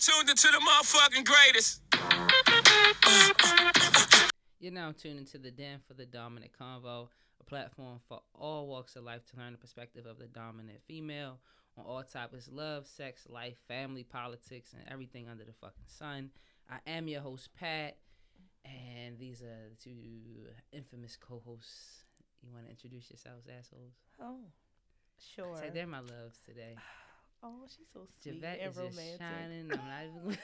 tuned into the motherfucking greatest. You're now tuned into the Den for the Dominant Convo, a platform for all walks of life to learn the perspective of the dominant female on all topics love, sex, life, family, politics, and everything under the fucking sun. I am your host, Pat, and these are the two infamous co hosts. You want to introduce yourselves, assholes? Oh, sure. Say they're my loves today. Oh, she's so sweet Javette and is just romantic. shining. I'm not even going to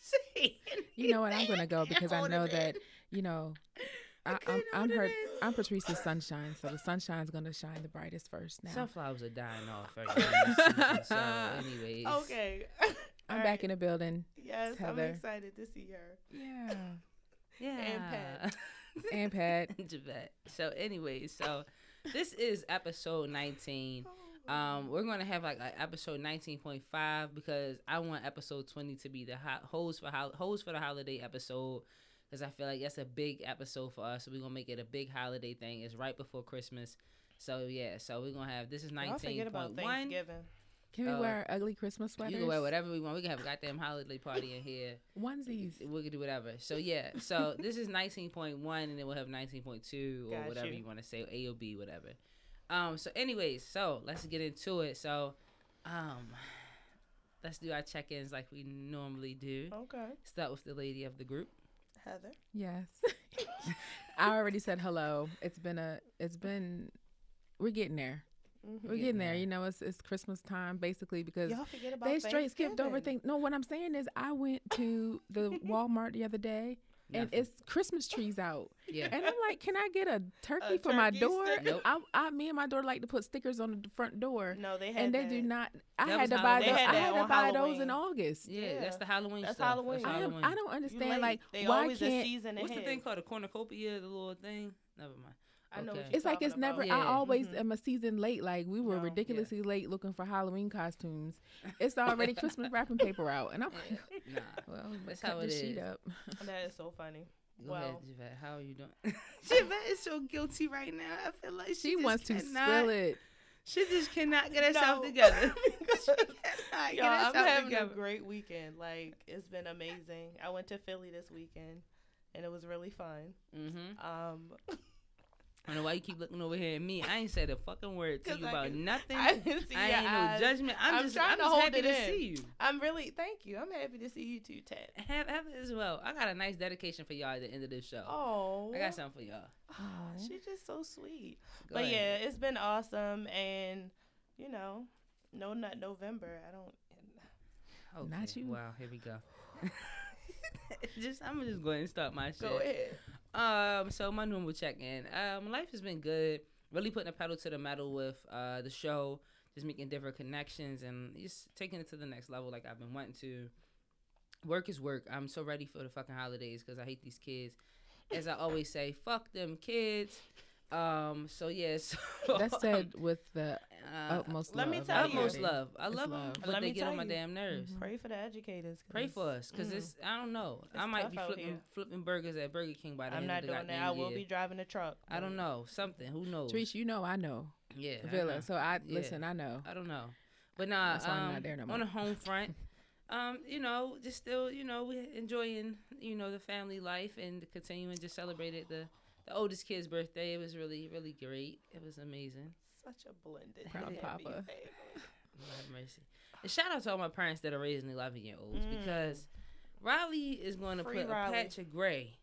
say You know what? I'm gonna go because I know that you know. I, I'm I'm her. I'm Patrice's sunshine, so the sunshine's gonna shine the brightest first now. Sunflowers are dying off right now. so, anyways. Okay. I'm back in the building. Yes, I'm excited to see her. Yeah. Yeah. And Pat. And Pat. Javette. So, anyways, so this is episode 19. Um, we're gonna have like a episode 19.5 because I want episode 20 to be the ho- host for hol- host for the holiday episode because I feel like that's a big episode for us. So we're gonna make it a big holiday thing. It's right before Christmas. So yeah, so we're gonna have this is Don't forget about 19.1. Thanksgiving. Can we Uh, wear ugly Christmas sweaters? You can wear whatever we want. We can have a goddamn holiday party in here. Onesies. We can do whatever. So yeah. So this is nineteen point one, and then we'll have nineteen point two or Got whatever you. you, want to say, A or B, whatever. Um. So, anyways, so let's get into it. So, um, let's do our check-ins like we normally do. Okay. Start with the lady of the group. Heather. Yes. I already said hello. It's been a. It's been. We're getting there. Mhm. We're getting there. You know, it's it's Christmas time basically because Y'all forget about they straight skipped over Thanksgiving. things. No, what I'm saying is, I went to the Walmart the other day, and it's Christmas trees out, Yeah. and I'm like, can I get a turkey A for my door? sticker? Nope. I, I, me and my daughter like to put stickers on the front door, No, they had and they that. do not. I That had to buy those. had I had to on buy those in August. Yeah, Yeah. that's the Halloween That's stuff. Halloween. I, am, I don't understand late. like they why always a can't. season What's the thing called a cornucopia? The little thing. Never mind. I know what Okay. you're It's like talking it's never. about. I Yeah. always Mhm. am a season late. Like we were No, yeah. ridiculously late looking for Halloween costumes. It's already Christmas wrapping paper out, and I'm like, Nah. well, That's how it is. Sheet up. That is so funny. Go ahead, Well- Javette. How are you doing? Javette is so guilty right now. I feel like she, She just wants to cannot, spill it. She just cannot get herself No. together. she Y'all, get I'm having together. a great weekend. Like it's been amazing. I went to Philly this weekend, and it was really fun. mm-hmm. Um, I don't know why you keep looking over here at me. I ain't said a fucking word to you I about can- nothing. I didn't see I ain't eyes. no judgment. I'm, I'm just, trying I'm to just hold happy it to in. see you. I'm really thank you. I'm happy to see you too, Ted. Have, have it as well. I got a nice dedication for y'all at the end of this show. Oh, I got something for y'all. Aw. She's just so sweet. Go but ahead. yeah, it's been awesome, and you know, no nut November. I don't. Okay. Not you. Wow, here we go. just I'm just going to start my shit. Go ahead. Um, so my normal check in. Um, life has been good. Really putting a pedal to the metal with uh the show, just making different connections and just taking it to the next level like I've been wanting to. Work is work. I'm so ready for the fucking holidays because I hate these kids. As I always say, fuck them kids. Um, so yeah, so That's said with the uh, utmost let love. me and tell utmost everything. love. I It's love them, but Let they me get on my you. damn nerves. Pray for the educators. Pray for us, cause mm, it's I don't know. I might be flipping here. flipping burgers at Burger King by the I'm end not of the doing that. I will year. be driving a truck. I don't know something. Who knows? Trish, you know I know yeah, I Villa, know. so I Yeah. listen. I know. I don't know, but nah. That's why I'm um, not there no on the home front, um, you know, just still, you know, we enjoying, you know, the family life and continuing just celebrated the the oldest kid's birthday. It was really, really great. It was amazing. Such a blended Proud papa. Lord have mercy. And shout out to all my parents that are raising 11 year olds Mm. because Riley is going to Free put Riley. a patch of gray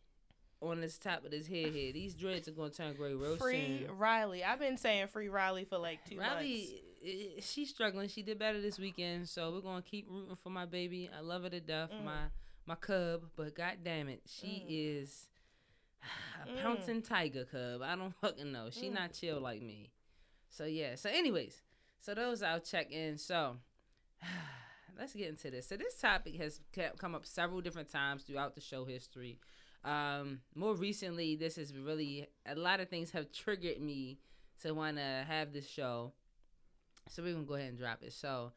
on this top of his head here. These dreads are going to turn gray real Free soon. Riley. I've been saying free Riley for like two months. Riley, i- she's struggling. She did better this weekend, so we're gonna keep rooting for my baby. I love her to death, Mm. my my cub. But god damn it, she Mm. is a Mm. pouncing tiger cub. I don't fucking know. She Mm. not chill like me. So yeah. So anyways, so those I'll check in. So let's get into this. So this topic has kept, come up several different times throughout the show history. Um, more recently, this is really a lot of things have triggered me to want to have this show. So we're gonna go ahead and drop it. So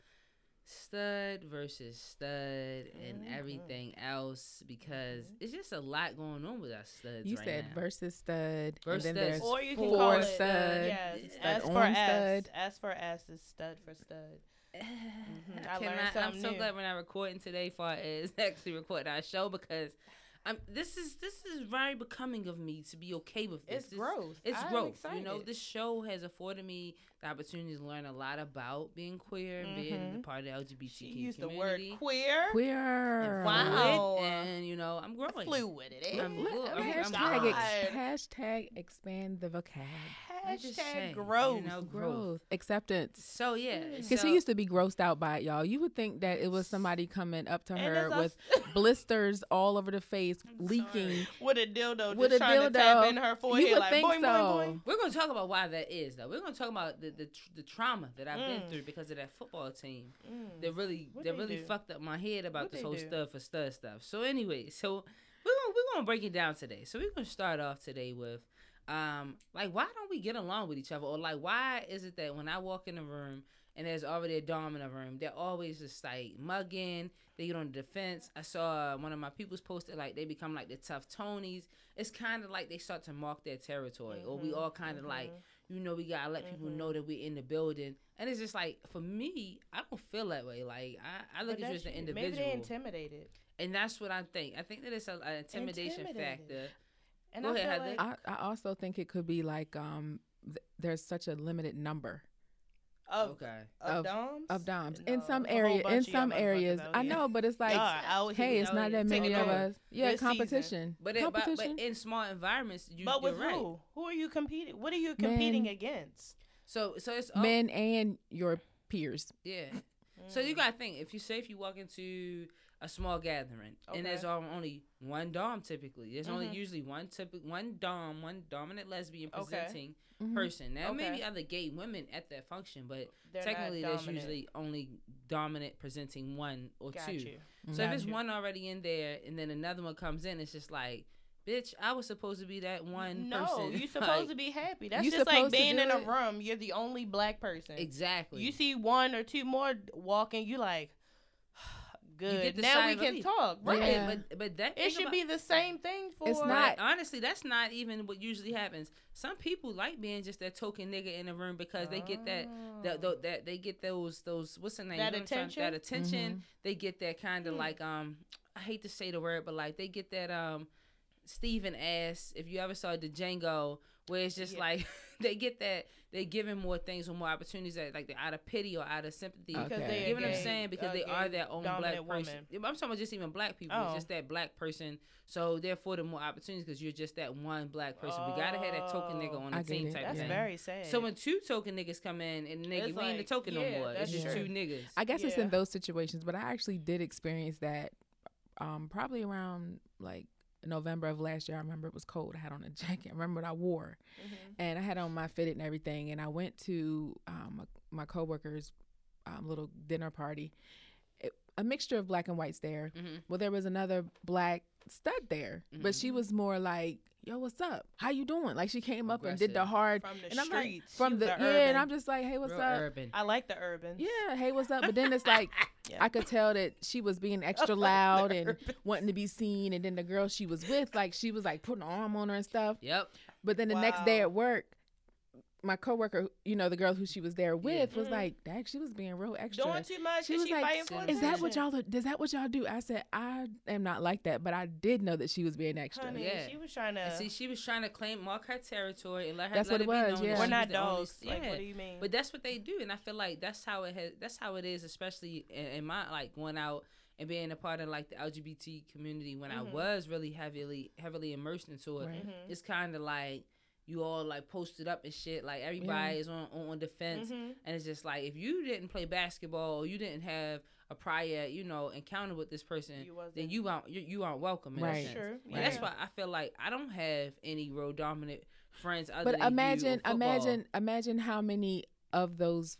stud versus stud and Mhm. everything else because mm-hmm. it's just a lot going on with us studs. You right said now. versus stud, Versus and then Or you can call it uh, stud. yes. stud S for S. stud. S for S is stud for stud. Mm-hmm. I Can learned I, I'm something so new. glad we're not recording today, far as actually recording our show because. I'm, this is this is very becoming of me to be okay with this. It's This- growth. It's I'm growth. You know, this show has afforded me the opportunity to learn a lot about being queer and being mm-hmm. the part of the LGBTQ She used the community. word queer. Queer. and Wow. fluid, and you know, I'm growing. Fluid it is. I'm. I'm- I'm Hashtag, good. ex- hashtag expand the vocab. I'm just Hashtag saying, growth. You know, growth. Growth. Acceptance. So yeah, Because so, she used to be grossed out by it, y'all. You would think that it was somebody coming up to her with us- blisters all over the face, I'm leaking. with a dildo With just a trying to tap dildo. in her forehead You would like think boing, so. boing, boing. We're gonna talk about why that is, though. We're gonna talk about the the, tr- the trauma that I've been Mm. through because of that football team. Mm. That really What that they really do? fucked up my head about What this whole do? stuff for stud stuff. So anyway, so we're gonna we're gonna break it down today. So we're gonna start off today with um like why don't we get along with each other or like why is it that when I walk in the room and there's already a dom in the room, they're always just like mugging. They get on the defense. I saw one of my people's posted like they become like the tough Tonys. It's kind of like they start to mark their territory, or we Mhm, all kind of like mhm. you know, we gotta let people Mhm. know that we're in the building. And it's just like for me, I don't feel that way. Like I, I look But at you as an you. Maybe they individual, intimidated. and that's what I think. I think that it's an intimidation factor. And Go I ahead, feel like I, I also think it could be like um, th- there's such a limited number of, okay, of, of- doms. of doms in some a area. In some areas, I know, but it's like, Y'all are out hey, it's not that many taking of us. Yeah, this season. competition. but it, but, but competition. in small environments, you, But with you're right. who? Who are you competing? What are you competing Men. against? So so it's all, Men and your peers. yeah. So Mm. you gotta think if you say if you walk into a small gathering and there's all, only one dom typically, there's only Mhm. usually one typical one dom, one dominant lesbian Okay. presenting Mhm. person. Now Okay. maybe other gay women at that function, but They're technically there's usually only dominant presenting one or Got two. you. So if Got it's you. one already in there and then another one comes in, it's just like, bitch, I was supposed to be that one no, person. you're supposed Like, to be happy. That's just like being in a it. room. You're the only black person. exactly. You see one or two more walking, you like, good. now we can relief. talk. right, Right. Yeah. but but that It should about- be the same thing for. It's But not- honestly, that's not even what usually happens. Some people like being just that token nigga in the room because they get that that, Oh. that, that they get those those what's the name That You know what I'm trying- attention? that attention Mhm. they get that kind of Hmm. like um I hate to say the word but like they get that um Steven ass if you ever saw the Django where it's just Yeah. like they get that they giving more things or more opportunities that like they're out of pity or out of sympathy Okay. Because they you a get what I'm saying? Because they are gay their own black dominant person. woman. I'm talking about just even black people. It's Oh. just that black person. So therefore, the more opportunities because you're just that one black person. We gotta have that token nigga Oh. on the I team type That's thing. very sad. So when two token niggas come in and nigga, It's we ain't the token yeah, no more. It's that's just true. two niggas. I guess it's in those situations, but I actually did experience that um, probably around like November of last year. I remember it was cold. I had on a jacket. I remember what I wore. Mhm. and I had on my fitted and everything. And I went to um, my coworker's um, little dinner party. It, a mixture of black and whites there. Mhm. Well, there was another black stud there, but she Mhm. was more like, "Yo, what's up? How you doing?" Like she came up and did the hard. from the and I'm like, streets, from the, the yeah, urban. and I'm just like, "Hey, what's Real up?" urban. I like the urban. Yeah, hey, what's up? But then it's like Yeah. I could tell that she was being extra loud and urban. wanting to be seen. And then the girl she was with, like she was like putting an arm on her and stuff. Yep. But then the next day at work, my coworker, you know, the girl who she was there with, was Mhm. like, "Dang, she was being real extra." Doing too much. She She, was she like, fighting for is that what y'all? Are, is that what y'all do? I said, I am not like that, but I did know that she was being extra. Honey, Yeah. she was trying to. And see, she was trying to claim mark her territory and let her. That's let what it was, yeah. We're was not the only- dogs. Like, yeah. what do you mean? But that's what they do, and I feel like that's how it has. That's how it is, especially in, in my like going out and being a part of like the LGBT community. When I Mhm. was really heavily heavily immersed into it, Right. Mhm. it's kind of like you all like posted up and shit. Like everybody is on on defense, Mhm. and it's just like if you didn't play basketball or you didn't have a prior you know encounter with this person, You then you aren't you, you aren't welcome. In Right. That sense. Sure. And that's why I feel like I don't have any real dominant friends. Other But than imagine, in imagine, imagine how many of those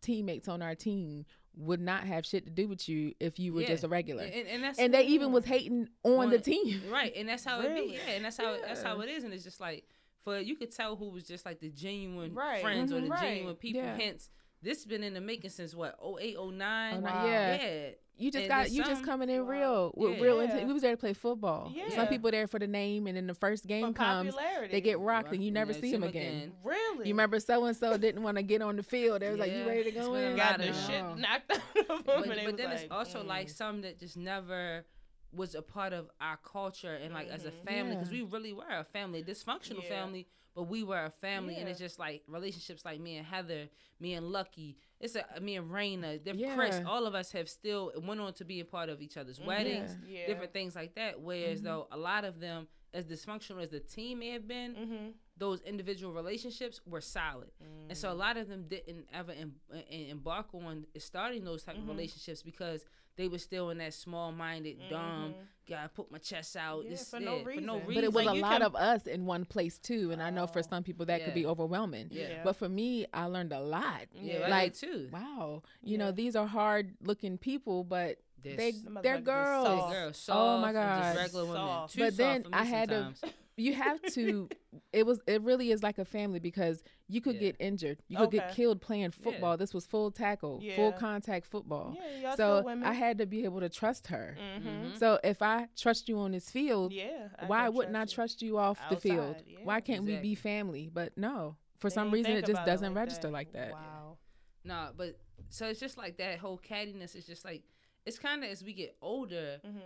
teammates on our team would not have shit to do with you if you were Yeah. just a regular. and, and that's And they even was hating on, the team. right, and that's how it be. Yeah, and that's how that's how it is, and it's just like for you could tell who was just like the genuine Right. friends or Mhm. the Right. genuine people. Yeah. Hence, this been in the making since what 08, 09? Oh, no, Wow. yeah. yeah. you just And got there's you just coming in Wow. real with Yeah. real. Yeah. Intent. We was there to play football. Yeah. Some people there for the name, and then the first game For comes, popularity. they get rocked, and you never never see them again. really. You remember so and so didn't want to get on the field. They was like, "You ready to go been in?" got the shit knocked out of them. but, and but then like, it's also like mm. some that just never was a part of our culture and like as a Mhm. family because Yeah. we really were a family, dysfunctional Yeah. family, but we were a family, and it's just like relationships like me and Heather, me and Lucky, it's a me and Raina, diff- Chris, all of us have still went on to be a part of each other's Mhm. weddings, Yeah. different things like that. Whereas Mhm. though a lot of them, as dysfunctional as the team may have been, Mhm. those individual relationships were solid. And so a lot of them didn't ever em- em- embark on starting those type of relationships because they were still in that small-minded, dumb, Mhm. gotta put my chest out. Yeah, this, for yeah, no For no reason. reason. But it was Like, a lot can- of us in one place too, and I know for Oh. some people that could be overwhelming. Yeah. But for me, I learned a lot. yeah, Yeah. I Like, did too. Wow, you Yeah. know these are hard looking people, but This- they Them they're motherfuckers is girls. soft. Oh my and God. just regular women. Too But soft then for me I had to- you have to it was it really is like a family because you could Yeah. get injured you could get killed playing football this was full tackle full contact football Yeah, y'all so women. i had to be able to trust her Mm-hmm. Mhm. so if i trust you on this field Yeah. I why wouldn't i trust you off the field yeah. why can't we be family but no for They some reason it just doesn't like register like that Wow. No, but so it's just like that whole cattiness is just like it's kind of as we get older. Mm-hmm.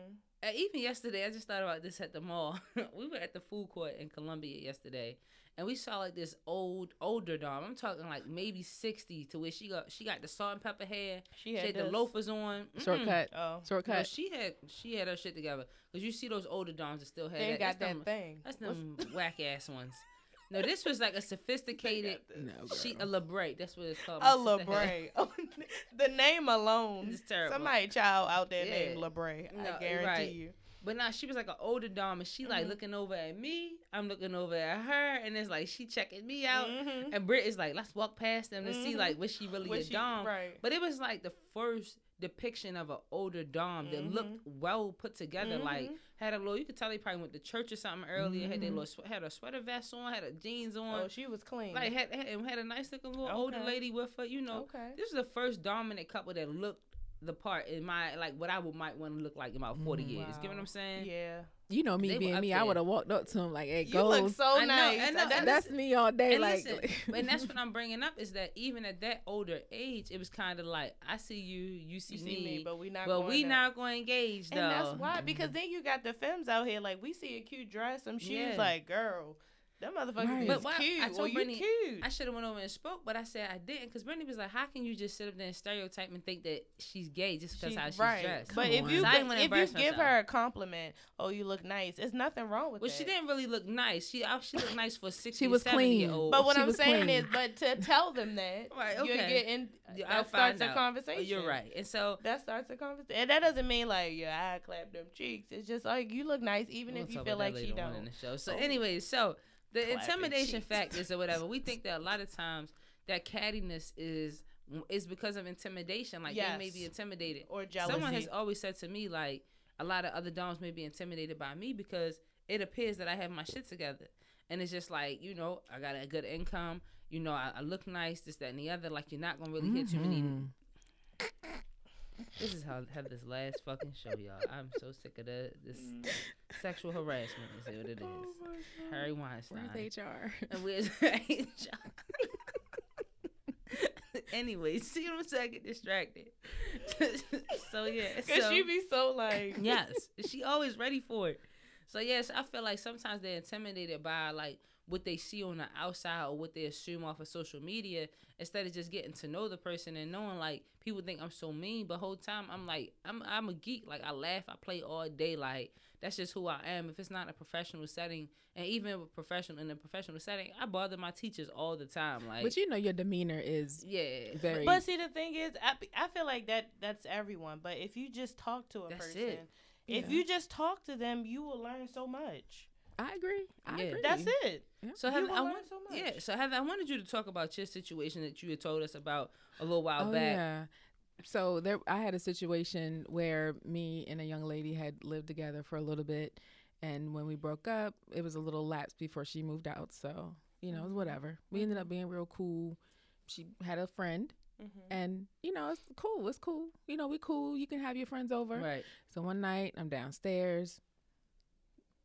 Uh, even yesterday, I just thought about this at the mall. we were at the food court in Columbia yesterday, and we saw like this old older dom. I'm talking like maybe sixty, to where she got she got the salt and pepper hair. She She had, had the loafers on. Mm-mm. shortcut Oh. No, shortcut she had she had her shit together because you see those older doms that still have They that. got That's that them- thing. That's What's- them whack ass ones. No, this was like a sophisticated. They got no this. She a labre. That's what it's called. A My sister Labre. Oh, the name alone. It's terrible. Somebody child out there Yeah. named Labre. No, I guarantee right. you. But now she was like an older dom, and she like Mhm. looking over at me. I'm looking over at her, and it's like she checking me out. Mhm. And Britt is like, let's walk past them to see Mhm. like was she really Was a she- dom? Right. But it was like the first depiction of an older dom that looked well put together. Like Mhm. had a little, you could tell they probably went to church or something earlier. Had their Mhm. little had a sweater vest on, had a jeans on. Oh, she was clean. like had, had had a nice looking little older lady with her. You know, okay. this is the first dominant couple that looked the part in my like what I would might want to look like in about 40 Mm. years. Get what I'm saying? Yeah. You know me being up me i would have walked up to him like hey You goes look so I nice. I know, And and that's me all day and like listen, and that's what I'm bringing up is that even at that older age, it was kind of like I see you, you see, you see me, me, but we not. but going we there. not going to engage though. And that's why, mm-hmm. because then you got the femmes out here. Like we see a cute dress, some shoes. Yeah. Like girl, them motherfuckers Right. is But why- cute. I well, told you Brittany- cute. I should have went over and spoke, but I said I didn't because Brittany was like, "How can you just sit up there and stereotype and think that she's gay just because She- how she's right. dressed?" But Come if on. you So I didn't if you embarrass give myself. her a compliment, oh you look nice. There's nothing wrong with Well, that. Well, she didn't really look nice. She I- she looked nice for sixty. She was clean. Old. But what She I'm saying clean. is, but to tell them that, Right, you're okay. getting Yeah, that I'll starts a out. conversation. You're right, and so That starts a conversation, and that doesn't mean like yeah, I clap them cheeks. It's just like you look nice, even We'll if you feel like she later don't. in the show. So, Oh. anyway, so the Clapping intimidation cheeks. factors or whatever, we think that a lot of times that cattiness is is because of intimidation. Like they may be intimidated. Or jealousy. Someone has always said to me like a lot of other doms may be intimidated by me because it appears that I have my shit together. And it's just like, you know, I got a good income, you know, I, I look nice, this, that, and the other. Like, you're not going to really hit too many. Mhm. This is how have this last fucking show, y'all. I'm so sick of the, this Mm. sexual harassment, is what it is. Harvey Weinstein. where's hr And where's Anyway, see what I'm saying? I get distracted. so yeah, Cause so, she be so like yes, she always ready for it. So yes, I feel like sometimes they're intimidated by like what they see on the outside or what they assume off of social media instead of just getting to know the person and knowing like people think I'm so mean, but whole time I'm like I'm I'm a geek. Like I laugh, I play all day. Like that's just who I am. If it's not a professional setting, and even with professional in a professional setting, I bother my teachers all the time. Like but you know your demeanor is yeah, very But see, the thing is, I, I feel like that that's everyone. But if you just talk to a That's person, it. if Yeah. you just talk to them, you will learn so much. I agree i Yeah. agree That's it. So You Heather, I learn want, so much. yeah. So Heather, I wanted you to talk about your situation that you had told us about a little while oh back. yeah so there i had a situation where me and a young lady had lived together for a little bit and when we broke up it was a little lapse before she moved out so you know it was mm-hmm. whatever we ended up being real cool she had a friend mm-hmm. and you know it's cool. It's cool. You know we cool. You can have your friends over. Right. So one night I'm downstairs.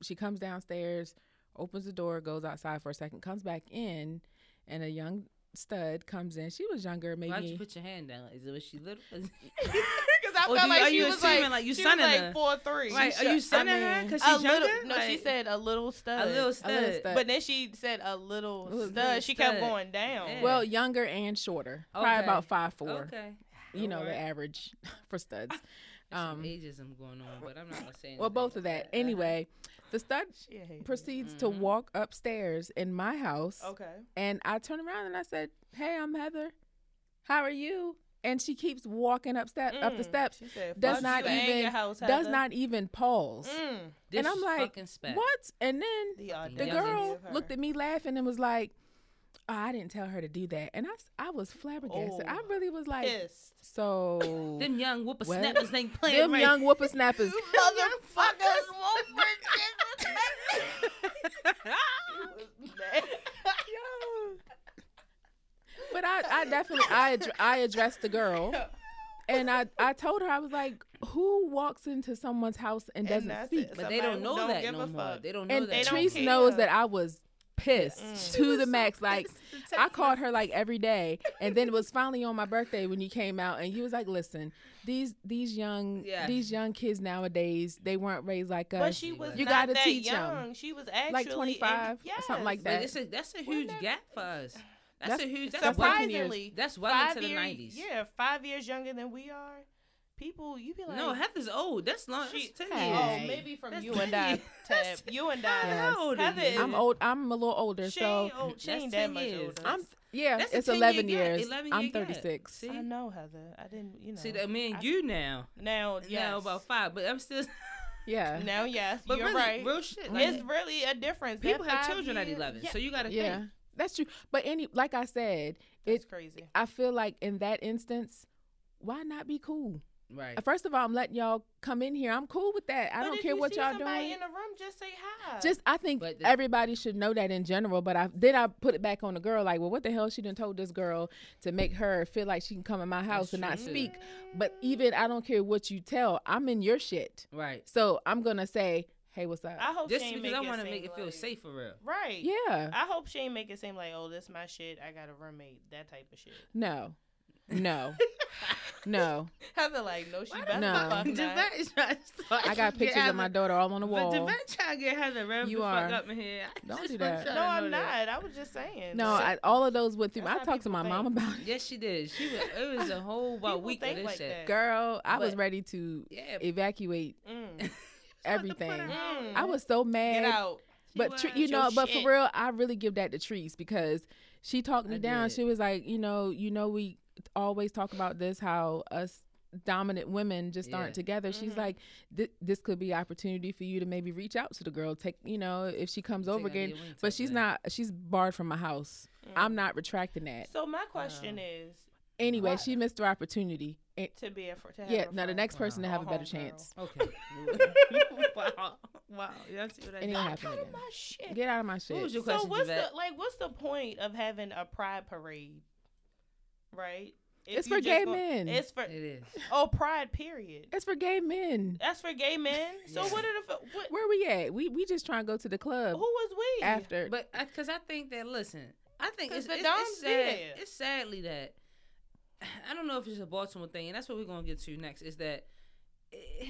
She comes downstairs, opens the door, goes outside for a second, comes back in, and a young stud comes in. She was younger, maybe. Why'd you put your hand down? Is it was she little? Because I felt you- like are she you was assuming, like, like, you she sonning was like four three. right. Are you sonning her? mean, Because a she's little, younger. no, she said a little stud. a little A little stud. stud. But then she said a little Little- stud. little she kept stud. going down. Yeah. well, younger and shorter, probably about five four. Okay. You know the average for studs. There's some Um, ageism going on, but I'm not gonna say. well, both of that. Uh-huh. Anyway, the stud She a hater. proceeds to Mhm. walk upstairs in my house. Okay. And I turn around and I said, "Hey, I'm Heather. How are you?" And she keeps walking up step up the Mm. steps. She said, Does not you even- your house, Does not even pause. Mm. and I'm like, What? And then The, The the girl looked at me laughing and was like, oh, "I didn't tell her to do that." And I, I was flabbergasted. I Oh. really was like, pissed. "So Them young What? whippersnappers ain't playing them right. young whippersnappers." You motherfuckers won't bring but I, I definitely, I, ad- I addressed the girl, and I, I told her I was like, "Who walks into someone's house and And doesn't that's speak?" it. But they don't know don't that give no a more. fuck. They don't know And that. They don't Treese knows that I was pissed Mm. to the max. Like I called her like every day, and then it was finally on my birthday when you came out, and you was like, "Listen, these these young Yes. these young kids nowadays, they weren't raised like us. But she was You gotta that teach 'em. young. She was actually Like 25 or something like yes. But that. it's a, that's a huge that- gap for us. That's, That's- a huge. that's That's well. Surprisingly, that's well five into the nineties. Yeah, five years younger than we are. People, you be like, No, Heather's old. That's long. She- that's ten Hey. oh, maybe from That's you and I. years. Tab. You and I. Yes. How old are Heather you? is- I'm old. I'm a little older, She so ain't, old, she That's ain't 10 that much years. older. I'm yeah. That's it's 10 year 11 years. 11 I'm year gap. 36. See? I know Heather. I didn't, you know. See that me and I- you now. now, yes. Now about five, but I'm still. Yeah. Now, yes, But you're really, right. real shit. Like, it's really a difference. People have five children at eleven, Yeah, so you got to Yeah. think. That's true. But any like I said, it's it crazy. I feel like in that instance, why not be cool? Right. Uh, first of all, I'm letting y'all come in here. I'm cool with that. I But don't if care you what see y'all somebody doing. in the room, just say hi. Just I think the- everybody should know that in general. But I then I put it back on the girl. Like, well, what the hell she done told this girl to make her feel like she can come in my house and not true, too. speak. But even I don't care what you tell. I'm in your shit. right. So I'm gonna say, hey, what's up? I hope Just she ain't because make I want to make it feel like- safe for real. Right. yeah. I hope she ain't make it seem like, oh, this my shit. I got a roommate. That type of shit. No. No. no. Heather like, no, she better No. fuck not. Javette is trying to start I got pictures get of my daughter all on the wall. But Javette trying to get Heather rev You the are. fuck up in here. I Don't do that. No, I'm know that. not. I was just saying. No, Like, I, all of those went through. I talked to people my mom about it. Yes, she did. She was. It was a whole about week of think this like shit. that. Girl, I was ready to Yeah. evacuate mm, everything. mm. I was so mad. Get out. But She Tre- was. you know, Your but shit. for real, I really give that to Treese because she talked me I down. did. She was like, you know, you know, we always talk about this how us dominant women just Yeah. aren't together. She's Mhm. like, "Th- this could be opportunity for you to maybe reach out to the girl. Take, you know, if she comes Take over again. But she's thing. not. She's barred from my house. Mm. I'm not retracting that. So my question Wow. is Anyway, What? she missed her opportunity. And to be a fr- to have yeah, now the friend. next person to Wow. have a better homegirl. chance. Okay. wow. Wow. Y'all what I Ain't did? gonna Out of my shit. Get out of my shit. What was your So question, what's Javette? the like? What's the point of having a pride parade? Right. If It's for gay gon- men. It's for It is. oh pride. Period. It's for gay men. That's for gay men. So Yeah. what are the f- what? Where we at? We we just trying to go to the club. Who was we? after. But because I, think that listen, I think it's, the it's, Doms it's sad. there. It's sadly that I don't know if it's a Baltimore thing, and that's what we're gonna get to next. Is that eh,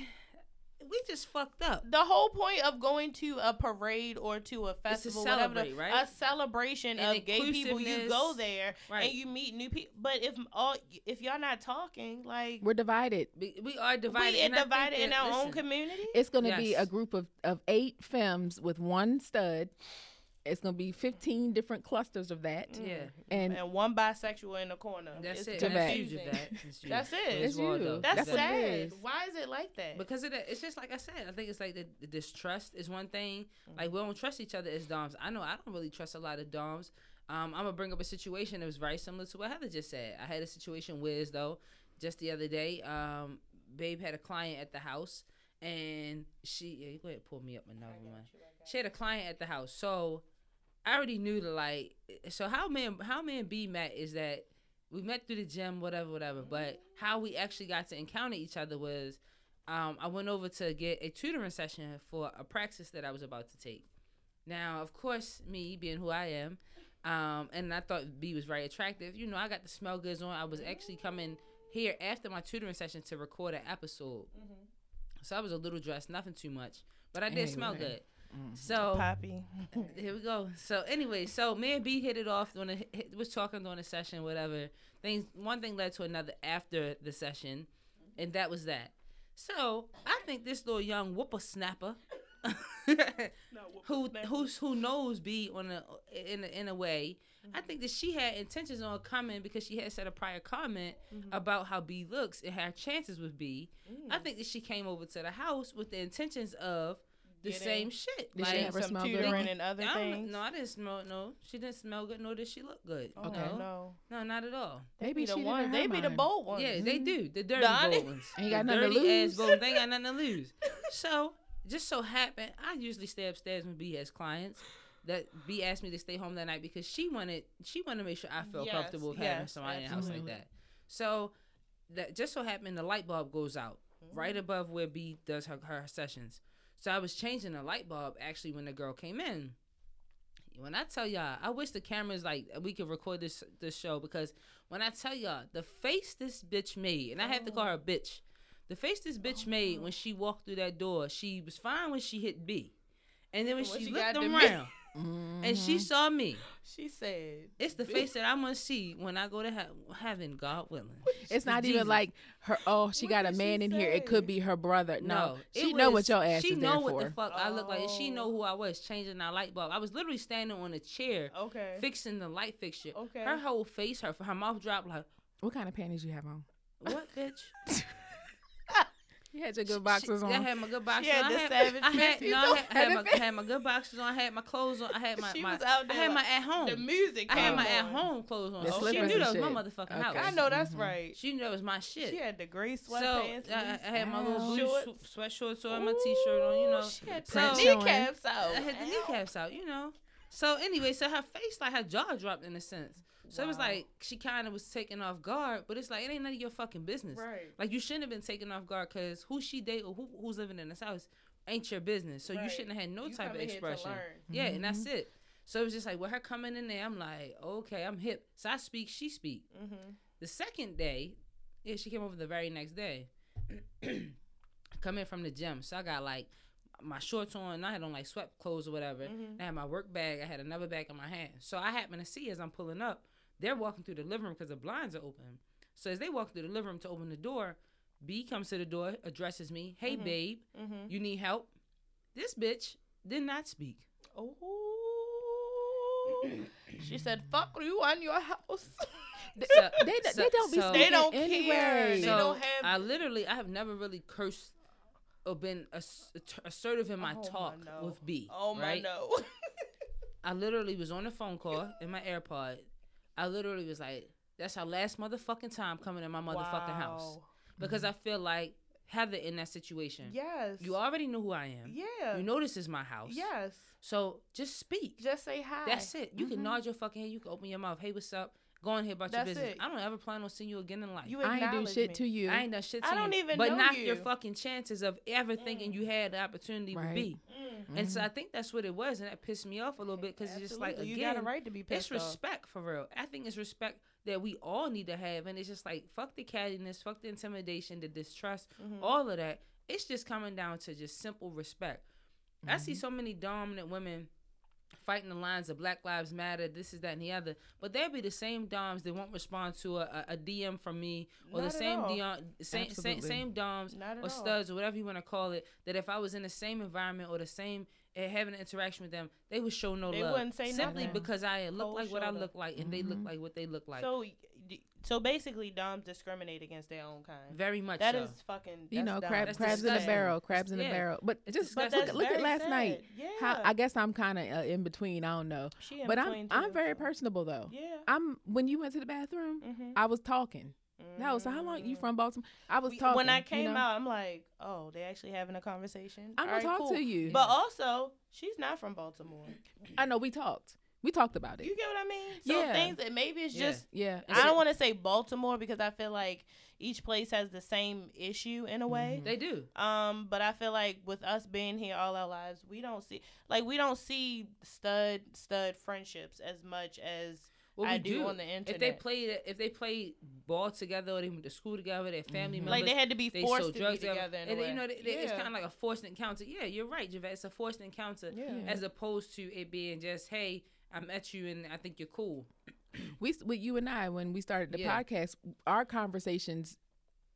we just fucked up. the whole point of going to a parade or to a festival, whatever, the- celebrate, right? a celebration And of gay people. You go there Right. and you meet new people. But if all if y'all not talking, like We're divided. We, we are divided. we and I think divided in that- our own community. It's gonna be a group of, of eight femmes with one stud. It's gonna be fifteen different clusters of that. Yeah, And and one bisexual in the corner. that's It's it. Javette. That's you, confusing. It's you. That's it. It's It's you. That's That's what it sad. is. Why is it like that? Because of that, it's just like I said. I think it's like the, the distrust is one thing. Mm-hmm. Like we don't trust each other as doms. I know I don't really trust a lot of doms. Um, I'm gonna bring up a situation that was very similar to what Heather just said. I had a situation with though just the other day. Um, Babe had a client at the house, and she yeah, you go ahead pull me up another one. She had a client at the house, so I already knew the like. So how man how man B met is that we met through the gym, whatever, whatever. But how we actually got to encounter each other was, um, I went over to get a tutoring session for a praxis that I was about to take. Now, of course, me being who I am, um, and I thought B was very attractive. You know, I got the smell goods on. I was actually coming here after my tutoring session to record an episode. So I was a little dressed, nothing too much, but I did smell good. Mm-hmm. So Poppy. here we go. So anyway, so me and B hit it off when it was talking during a session, whatever. Things one thing led to another after the session, and that was that. So I think this little young whippersnapper, who who's who knows B on a in a, in a way, I mm-hmm. think that she had intentions on coming because she had said a prior comment mm-hmm. about how B looks and her chances with B. I mm. think that she came over to the house with the intentions of the Getting- same shit. Did she Like, have her some smell good? tutoring and other I don't- things. No, I didn't smell. No, she didn't smell good. Nor did she look good. Oh, no, no. no, not at all. They Maybe be the one. in They her be the bold ones. Yeah, they do. The dirty The bold ones. Ain't got The nothing to lose. Ass bold. They ain't got nothing to lose. So just so happened, I usually stay upstairs when B has clients. That B asked me to stay home that night because she wanted she wanted to make sure I felt Yes, comfortable with having yes, somebody in the house like that. So that just so happened the light bulb goes out right Mm. above where B does her, her sessions. So I was changing the light bulb actually when the girl came in. When I tell y'all, I wish the cameras like we could record this this show because when I tell y'all the face this bitch made, and I have to call her a bitch, the face this bitch made when she walked through that door, she was fine when she hit B, and then when, When she, she looked got to me. around and she mm-hmm. saw me, She said. it's the face that I'm gonna see when I go to he- heaven, God willing. It's not even like her. Oh, she What got a man in here. It could be her brother. No, No, it she know was- what your ass She is know there what for. the fuck I look like, she know Oh. who I was changing that light bulb. I was literally standing on a chair, Okay. fixing the light fixture. Okay. Her whole face, her her mouth dropped like, What kind of panties you have on? "What, bitch?" You had your good boxers She- on. I had my good boxers. had on. the I had, Savage I had, no, I had, I had, my, I had my good boxers on. I had my clothes on. I had my, she my was out I there. had my at home. The music. I had came my at home clothes on. The Oh, she knew that and was my motherfucking Okay. house. I know that's Mhm. right. She knew that was my shit. She had the gray so sweatpants. I, I had my little Ow. blue Shorts. sh- sweat shorts on, my t-shirt on. You know, Ooh, she had So- the kneecaps out. I had the kneecaps out, you know. So anyway, so her face, like her jaw dropped in a sense. So it was like she kind of was taken off guard, but it's like it ain't none of your fucking business. Right. Like you shouldn't have been taken off guard because who she date or who, who's living in this house ain't your business. So you shouldn't have had no You type of coming here to expression. Yeah, and that's Mm-hmm. it. So it was just like with her coming in there, I'm like, okay, I'm hip. So I speak, she speak. Mm-hmm. The second day, yeah, she came over the very next day. Coming from the gym, so I got like my shorts on. and I had on like sweat clothes or whatever. Mhm. I had my work bag. I had another bag in my hand. So I happen to see as I'm pulling up, they're walking through the living room because the blinds are open. So as they walk through the living room to open the door, B comes to the door, addresses me, "Hey, Mhm. babe, Mm-hmm. you need help?" This bitch did not speak. Oh. she said, "Fuck you and your house." So- they, they don't be so- They don't anyway. care. They so don't have- I literally, I have never really cursed or been ass- assertive in my Oh, talk no. with B. Oh my right? no. I literally was on a phone call in my AirPod. I literally was like, "That's our last motherfucking time coming in my motherfucking house," Wow. because I feel like Heather in that situation. Yes. You already know who I am. Yeah. You know this is my house. Yes. So just speak. Just say hi. That's it. You can Mhm. nod your fucking head. You can open your mouth. Hey, what's up? Go on here about your business. it. I don't ever plan on seeing you again in life. You I ain't do shit me. to you. I ain't done shit to you. I don't you. even but know knock your fucking chances of ever thinking you had the opportunity Right. with B. Mm. And so I think that's what it was, and that pissed me off a little bit because it's just like again, you got a right to be it's pissed off. respect for real. I think it's respect that we all need to have, and it's just like fuck the cattiness, fuck the intimidation, the distrust, Mhm. all of that. It's just coming down to just simple respect. I see Mm-hmm. so many dominant women fighting the lines of Black Lives Matter, this is that and the other, but they'll be the same doms that won't respond to a, a, a DM from me or Not the same all. DM, same, same same doms Not at or all. studs or whatever you want to call it. That if I was in the same environment or the same uh, having an interaction with them, they would show no They love. wouldn't say simply nothing. because I look Cold like what I look like and they look like what they look like. So, y- so basically, doms discriminate against their own kind. Very much That so. is fucking. you know, crab, That's crabs in a barrel, crabs in a barrel. But just disgusting. look, look at last sad. night. Yeah. How I guess I'm kind of uh, in between. I don't know, She in but I'm between I'm very so- personable though. Yeah. I'm when you went to the bathroom, Mhm. I was talking. No, so how long you Mm. from Baltimore? I was We- talking. when I you came know? out, I'm like, oh, they actually having a conversation. I'm gonna Alright, talk cool. to you. But also, she's not from Baltimore. I know we talked. We talked about it. You get what I mean? So Yeah. things that maybe it's Yeah. just yeah. I don't want to say Baltimore because I feel like each place has the same issue in a way. They do. Um, but I feel like with us being here all our lives, we don't see like we don't see stud stud friendships as much as What I we do do on the internet. If they played, if they played ball together, or they went to school together, their family members, like they had to be they forced sold to be drugs together. In a and way. you know, they, they, it's kind of like a forced encounter. Yeah, you're right, Javette. It's a forced encounter, Yeah. as opposed to it being just, hey, I met you and I think you're cool. we with you and I when we started the Yeah. podcast, our conversations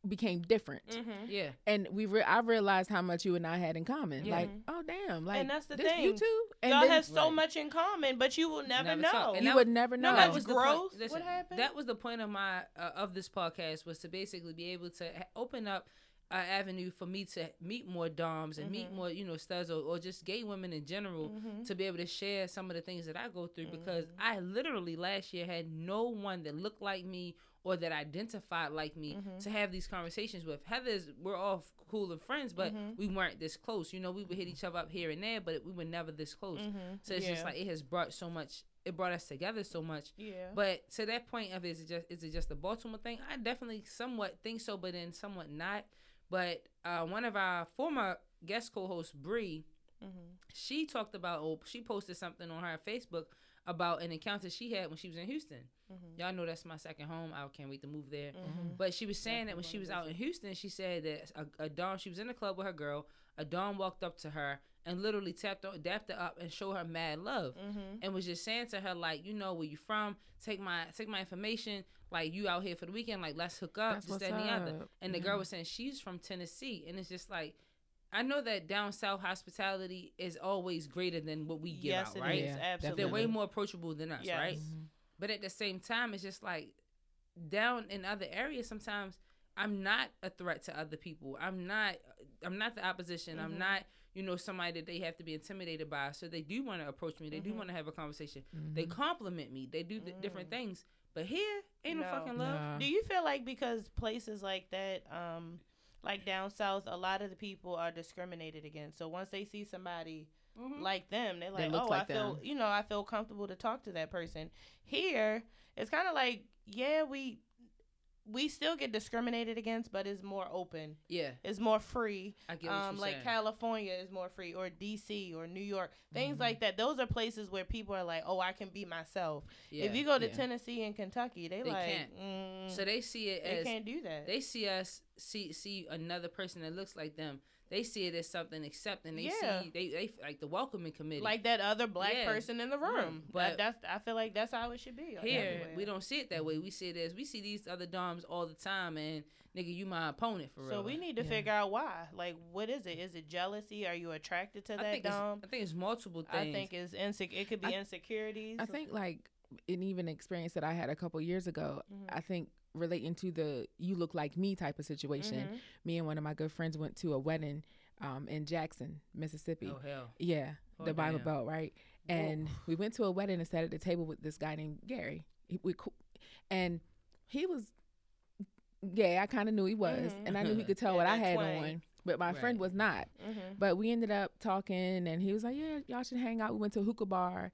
became different. Mhm. Yeah, And we re- I realized how much you and I had in common. Yeah. Like, oh damn, like and that's the this, You thing. too. And Y'all then have so Right. much in common, but you will never, Never know. And you that- would never know. that that was the growth. point. What happened? That was the point of my uh, of this podcast was to basically be able to ha- open up an avenue for me to meet more doms and meet mm-hmm. more you know studs or, or just gay women in general mm-hmm. to be able to share some of the things that I go through because mm-hmm. I literally last year had no one that looked like me or that identified like me to have these conversations with. Heather's we're all cool and friends, but we weren't this close. You know, we would hit each other up here and there, but we were never this close. So it's just like it has brought so much. It brought us together so much. yeah. But to that point of is it just is it just a Baltimore thing? I definitely somewhat think so, but then somewhat not. But uh, one of our former guest co-hosts, Bree, she talked about oh she posted something on her Facebook about an encounter she had when she was in Houston. Mm-hmm. Y'all know that's my second home. I can't wait to move there. Mm-hmm. Mm-hmm. But she was saying that when she was out in Houston, she said that a, a dom, she was in the club with her girl. A dom walked up to her and literally tapped her, dapped her up and showed her mad love, and was just saying to her like, you know, where you from? Take my take my information. Like you out here for the weekend? Like let's hook up. That's this, that, what's and the other. up. And the girl was saying she's from Tennessee, and it's just like. I know that down south hospitality is always greater than what we give yes, out, it right? is. Yeah, Absolutely. They're way more approachable than us, Yes. right? But at the same time, it's just like down in other areas. Sometimes I'm not a threat to other people. I'm not. I'm not the opposition. I'm mm-hmm. not. You know, somebody that they have to be intimidated by. So they do want to approach me. They do mm-hmm. want to have a conversation. They compliment me. They do th- different mm. things. But here, ain't no, No. fucking love. Nah. Do you feel like because places like that, um, like down south, a lot of the people are discriminated against. So once they see somebody mm-hmm. like them, they're like, looks "Oh, like I feel, them. you know, I feel comfortable to talk to that person." Here, it's kind of like, yeah, we we still get discriminated against, but it's more open. Yeah, It's more free. I get what Um, like saying. California is more free, or DC, or New York, things Mm-hmm. like that. Those are places where people are like, "Oh, I can be myself." yeah. if you go to yeah. Tennessee and Kentucky, they, They like, can't. mm, so they see it they as can't do that. they see us see see another person that looks like them. They see it as something accepting. They Yeah. see they they like the welcoming committee. like that other black Yeah. person in the mm-hmm. room. But- But that's I feel like that's how it should be. Here everywhere. we don't see it that way. We see it as we see these other doms all the time, and nigga, you my opponent for real. So we need to Yeah. figure out why. Like, what is it? Is it jealousy? Are you attracted to I that think dom? I think it's multiple things. I think it's insec. It could be I- insecurities. I think like an even experience that I had a couple years ago. Mm-hmm. I think relating to the "you look like me" type of situation. Mm-hmm. Me and one of my good friends went to a wedding um, in Jackson, Mississippi. oh hell, Yeah, Oh, the Bible damn. Belt, right? And we went to a wedding and sat at the table with this guy named Gary. He, we, and he was gay. I kind of knew he was, Mhm. and I knew he could tell Yeah, what I had twang. on. But my friend was not. Mhm. But we ended up talking, and he was like, "Yeah, y'all should hang out." We went to a hookah bar.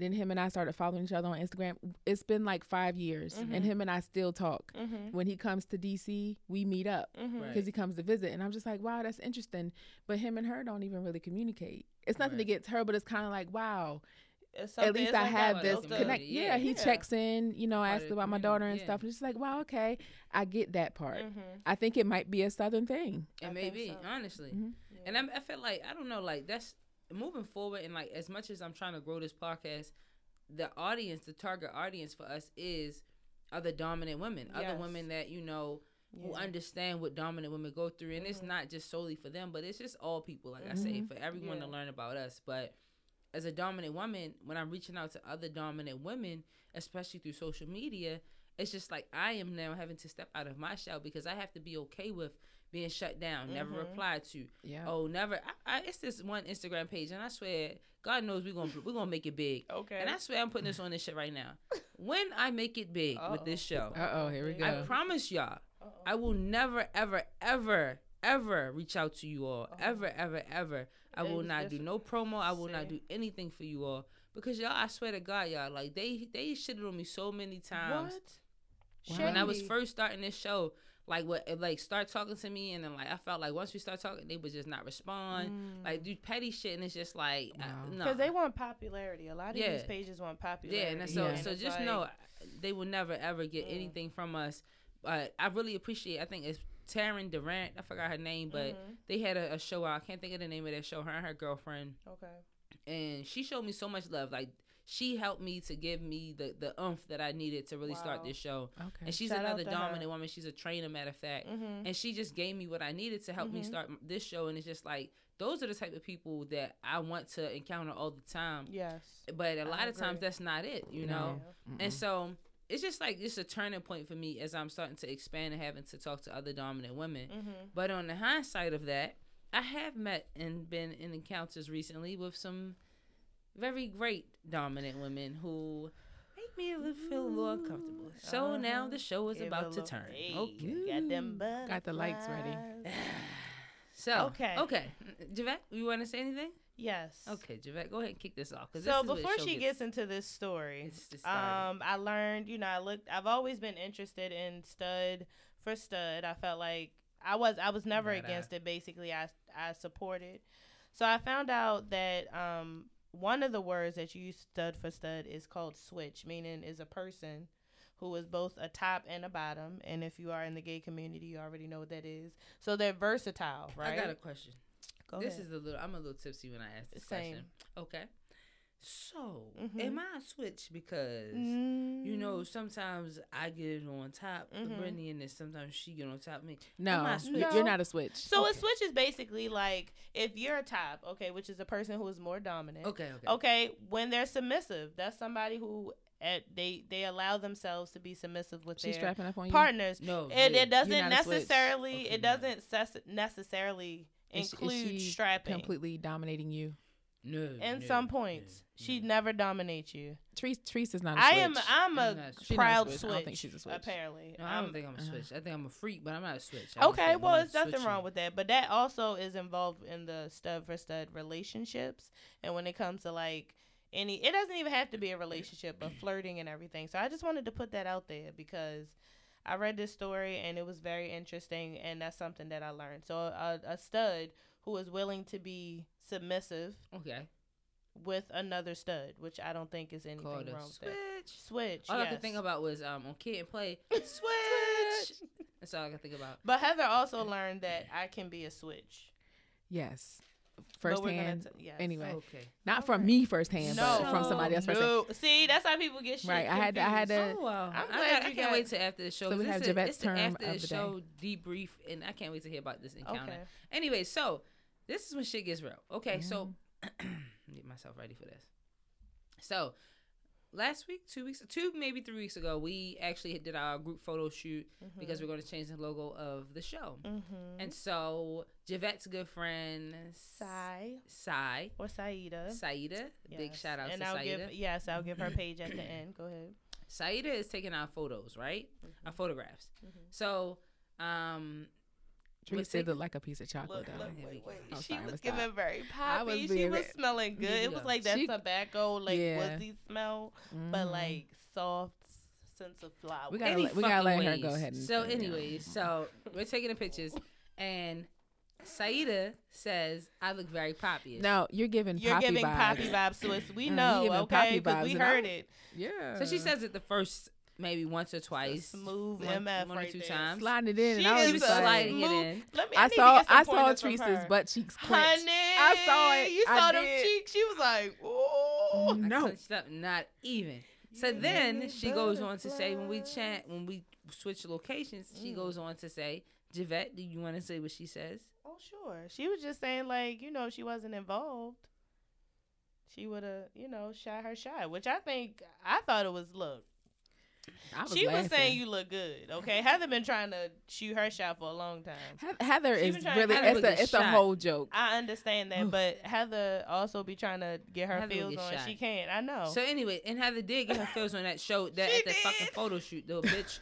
Then him and I started following each other on Instagram. It's been like five years, Mm-hmm. and him and I still talk. Mhm. When he comes to DC, we meet up. Right. because he comes to visit, and I'm just like, "Wow, that's interesting." But him and her don't even really communicate. It's nothing Right. against her, but it's kind of like, "Wow." It's At least I like have this connect. Yeah. Yeah, he Yeah. checks in, you know, asks the about my daughter and yeah. stuff. And it's like, wow, okay, I get that part. Mhm. I think it might be a southern thing. it I may be so. honestly. Mhm. And I'm, I feel like I don't know, like that's moving forward, and like as much as I'm trying to grow this podcast, the audience, the target audience for us is other dominant women, other women that you know who understand what dominant women go through, and it's mm-hmm. not just solely for them, but it's just all people. Like I say, mm-hmm. for everyone to learn about us, but. As a dominant woman, when I'm reaching out to other dominant women, especially through social media, it's just like I am now having to step out of my shell because I have to be okay with being shut down, never replied to. Yeah. Oh, never. I, I, it's this one Instagram page, and I swear, God knows we're gonna we're gonna make it big. Okay. And I swear, I'm putting this on this shit right now. When I make it big with this show, Uh oh, here we go. I promise y'all, I will never, ever, ever, ever reach out to you all. Ever, ever, ever. I will not do no promo. I will not do anything for you all because y'all, I swear to God, y'all, like they they shitted on me so many times What? when I was first starting this show. Like what, like start talking to me, and then like I felt like once we start talking, they would just not respond. Mm. Like do petty shit, and it's just like uh, Wow. no. Because they want popularity. A lot of Yeah. these pages want popularity. Yeah, and so Yeah. so it's just like- know they will never ever get Mm. anything from us. But I really appreciate. I think it's Taryn Durant. I forgot her name, but Mhm. they had a, a show out. I can't think of the name of that show. Her and her girlfriend, Okay. and she showed me so much love. Like she helped me to give me the the oomph that I needed to really start this show. Okay. And she's Shout another to her. dominant woman. She's a trainer, matter of fact. Mm-hmm. And she just gave me what I needed to help me Mhm. start this show. And it's just like those are the type of people that I want to encounter all the time. Yes. But a I lot of times that's not it, you know. Yeah. And so it's just like it's a turning point for me as I'm starting to expand and having to talk to other dominant women. Mm-hmm. But on the hindsight of that, I have met and been in encounters recently with some very great dominant women who make me a little, feel a little uncomfortable. So now Uh-huh. the show is Give about to turn. Hey, Okay. Got them Got the lights ready. So Okay. okay, Javette, you want to say anything? Yes. Okay, Javette, go ahead and kick this off. 'cause this So is where the before she gets into this story, it's just started. um, I learned, you know, I looked. I've always been interested in stud for stud. I felt like I was. I was never Right, I- against it. Basically, I I supported. So I found out that um one of the words that you use stud for stud is called switch, meaning is a person who is both a top and a bottom. And if you are in the gay community, you already know what that is. So they're versatile, right? I got a question. Go this ahead. is a little. I'm a little tipsy when I ask this Same. question. Okay. So, Mhm. am I a switch because Mm. you know sometimes I get on top of Mhm. Brittany and then sometimes she get on top of me. no, Am I a you- switch? you're not a switch. So Okay. a switch is basically like if you're a top, okay, which is a person who is more dominant. Okay. Okay. Okay, when they're submissive, that's somebody who at they they allow themselves to be submissive with She's their up on you. partners. No. It, yeah. it doesn't You're not a switch. necessarily Okay, it doesn't ses- necessarily Is- is include she strapping. completely dominating you. No. In no, some no, points, she no. never dominates you. Treese, Treese is not a I switch. am I'm a I'm not- not a proud switch. switch. I don't think she's a switch. Apparently, No, I I'm- don't think I'm a uh-huh. switch. I think I'm a freak, but I'm not a switch. I Okay, well, there's nothing switching. wrong with that, but that also is involved in the stud for stud relationships. And when it comes to like any, it doesn't even have to be a relationship, but flirting and everything. So I just wanted to put that out there because I read this story and it was very interesting, and that's something that I learned. So a, a stud who is willing to be submissive Okay. with another stud, which I don't think is anything Called a wrong with switch. that. Switch. All I could think about was um on Kid and Play switch. That's all I could think about. But Heather also learned that I can be a switch. yes. But we're Firsthand. t- yes. Anyway, Okay. not from me firsthand, No, but from somebody else firsthand. no. See, that's how people get shit. Right, I had to- I had to- Oh, wow. I'm I, glad got, I can't got- wait to after the show. So we 'cause have a- Javette's it's the term after of the the show debrief, and I can't wait to hear about this encounter. Okay. Anyway, so this is when shit gets real. Okay, so Mm-hmm. get myself ready for this. So last week, two weeks, two maybe three weeks ago, we actually did our group photo shoot because we're going to change the logo of the show. Mm-hmm. And so Javette's good friend, Sai Sai, or Saida. Saida, big shout out and to I'll Saida. give yes, I'll give her page at the end. Go ahead. Saida is taking our photos, right? Mm-hmm. Our photographs. So, um, Treese Let's did take- look like a piece of chocolate, Look, though. look, wait, wait. I'm she sorry, was gonna giving very I was poppy. She was very- smelling good. Here It was like that She- tobacco, like Yeah. woodsy smell, but Mhm. like soft sense of flower. We gotta any let- we gotta let fucking her go ahead and So, put down. anyways, so we're taking the pictures, and Saida says I look very poppy. No, you're giving You're poppy giving vibes. poppy vibes, Swiss. We Mm, know, okay? poppy Because we vibes, I heard it. Yeah. So she says it the first maybe once or twice, smooth one, MF one right or two there. times. sliding it in, She and I was is was just like, it in. Let me, I need saw get I saw pointers from Treese's her. butt cheeks clench. Honey, I saw it. You I saw them did. cheeks. She was like, "Oh, No. clenched up, not even. So You then she goes on to say when we butterflies. chat, when we switch locations, she Mm. goes on to say, Javette, do you want to say what she says? oh sure." She was just saying like, you know, if she wasn't involved. She would have, you know, shot her shot, which I think I thought it was look. I was she was saying you look good. Okay, Heather been trying to shoot her shot for a long time. Heather She is really Heather it's would a get it's a whole joke. I understand that, but Heather also be trying to get her Heather feels on. shot. She can't. I know. So anyway, and Heather did get her feels on that show that She at the fucking did. photo shoot. The bitch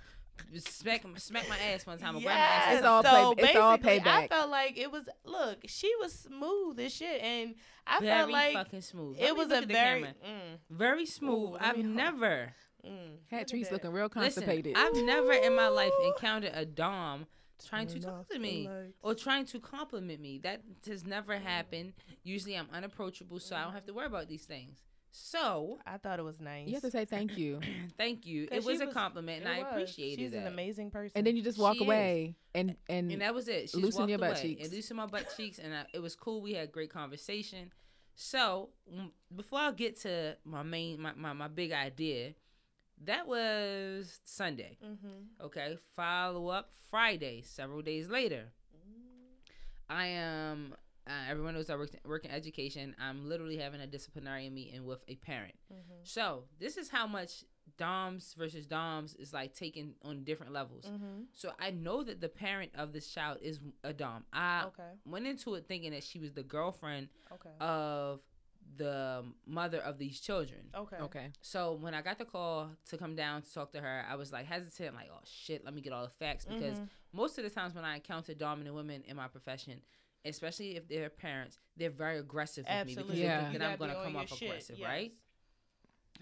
smack smack my ass one time. or grab my ass. Yes. It's all so play- it's all basically, I felt like it was. Look, she was smooth as shit, and I very felt like fucking smooth. It was a at very. Mm, very smooth. Ooh, I've me- never mm, Hat Treese looking real constipated. listen. I've never in my life encountered a dom trying to talk to me or trying to compliment me. That has never happened. Usually, I'm unapproachable, so I don't have to worry about these things. So, I thought it was nice. you have to say thank you, thank you. It she was a compliment, and It I was. appreciated She's that. an amazing person. and then you just walk She is. away and and, and that was it. She just loosen your butt away cheeks. And loosen my butt cheeks, and I, it was cool. We had great conversation. So mm, before I get to my main, my, my, my big idea, that was Sunday. Mm-hmm. Okay, follow up Friday, several days later. I am. Uh, everyone knows I work, work in education. I'm literally having a disciplinary meeting with a parent. Mm-hmm. So this is how much DOMs versus DOMs is like taken on different levels. Mm-hmm. So I know that the parent of this child is a dom. I Okay. went into it thinking that she was the girlfriend Okay. of the mother of these children. okay. okay. So when I got the call to come down to talk to her, I was like hesitant, like, oh shit, let me get all the facts because Mhm. most of the times when I encounter dominant women in my profession, especially if they're parents, they're very aggressive with me because Yeah. they think that I'm gonna come your off shit, aggressive, yes. right?